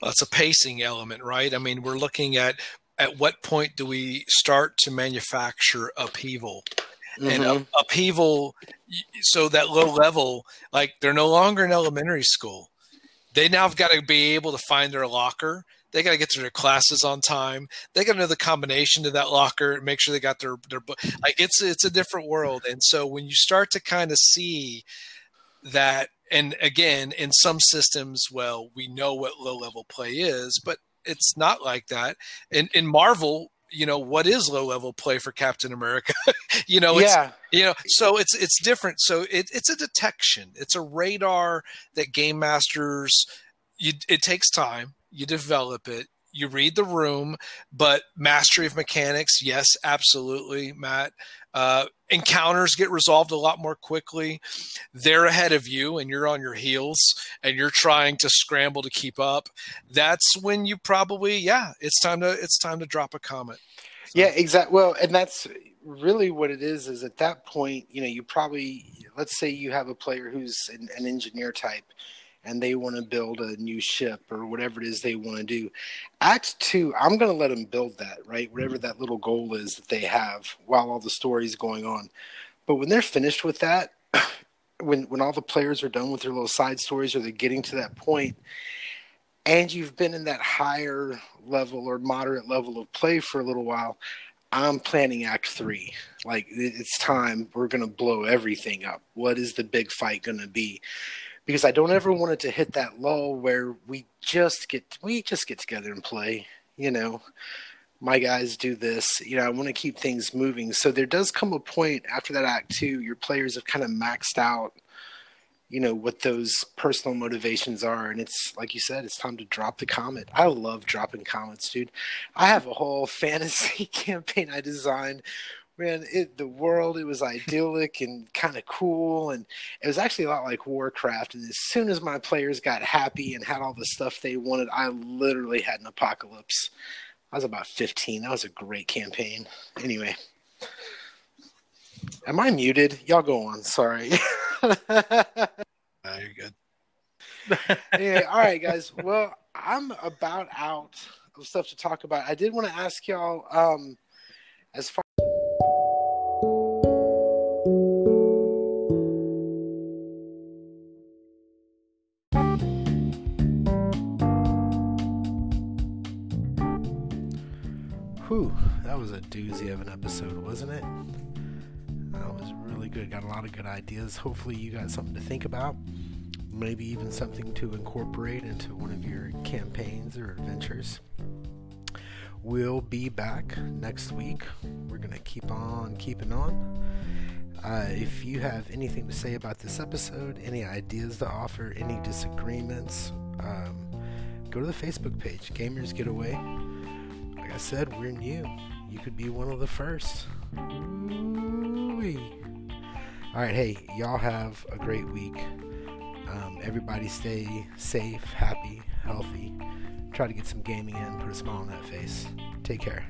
Well, it's a pacing element, right? I mean, we're looking at at what point do we start to manufacture upheaval mm-hmm. and upheaval. So that low level, like they're no longer in elementary school. They now have got to be able to find their locker. They got to get to their classes on time. They got to know the combination to that locker. and Make sure they got their their book. Like it's it's a different world. And so when you start to kind of see that, and again, in some systems, well, we know what low level play is, but it's not like that. In in Marvel, you know what is low level play for Captain America. you know, it's, yeah. You know, so it's it's different. So it, it's a detection. It's a radar that game masters. You, it takes time. You develop it. You read the room, but mastery of mechanics, yes, absolutely, Matt. Uh, encounters get resolved a lot more quickly. They're ahead of you and you're on your heels and you're trying to scramble to keep up. That's when you probably, yeah, it's time to it's time to drop a comet. So. Yeah, exactly. Well, and that's really what it is. Is at that point, you know, you probably let's say you have a player who's an, an engineer type and they want to build a new ship or whatever it is they want to do. Act two, I'm going to let them build that, right? Whatever mm-hmm. that little goal is that they have while all the story's going on. But when they're finished with that, when when all the players are done with their little side stories or they're getting to that point and you've been in that higher level or moderate level of play for a little while i'm planning act 3 like it's time we're going to blow everything up what is the big fight going to be because i don't ever want it to hit that low where we just get we just get together and play you know my guys do this. You know, I want to keep things moving. So there does come a point after that act two, your players have kind of maxed out, you know, what those personal motivations are. And it's like you said, it's time to drop the comet. I love dropping comets, dude. I have a whole fantasy campaign I designed. Man, it, the world it was idyllic and kind of cool, and it was actually a lot like Warcraft. And as soon as my players got happy and had all the stuff they wanted, I literally had an apocalypse. I was about 15. That was a great campaign. Anyway, am I muted? Y'all go on. Sorry. no, you're good. anyway, all right, guys. Well, I'm about out of stuff to talk about. I did want to ask y'all um, as far that was a doozy of an episode, wasn't it? That was really good. Got a lot of good ideas. Hopefully, you got something to think about. Maybe even something to incorporate into one of your campaigns or adventures. We'll be back next week. We're going to keep on keeping on. Uh, if you have anything to say about this episode, any ideas to offer, any disagreements, um, go to the Facebook page, Gamers Getaway Like I said, we're new. You could be one of the first. Ooh-wee. All right, hey, y'all have a great week. Um, everybody stay safe, happy, healthy. Try to get some gaming in, put a smile on that face. Take care.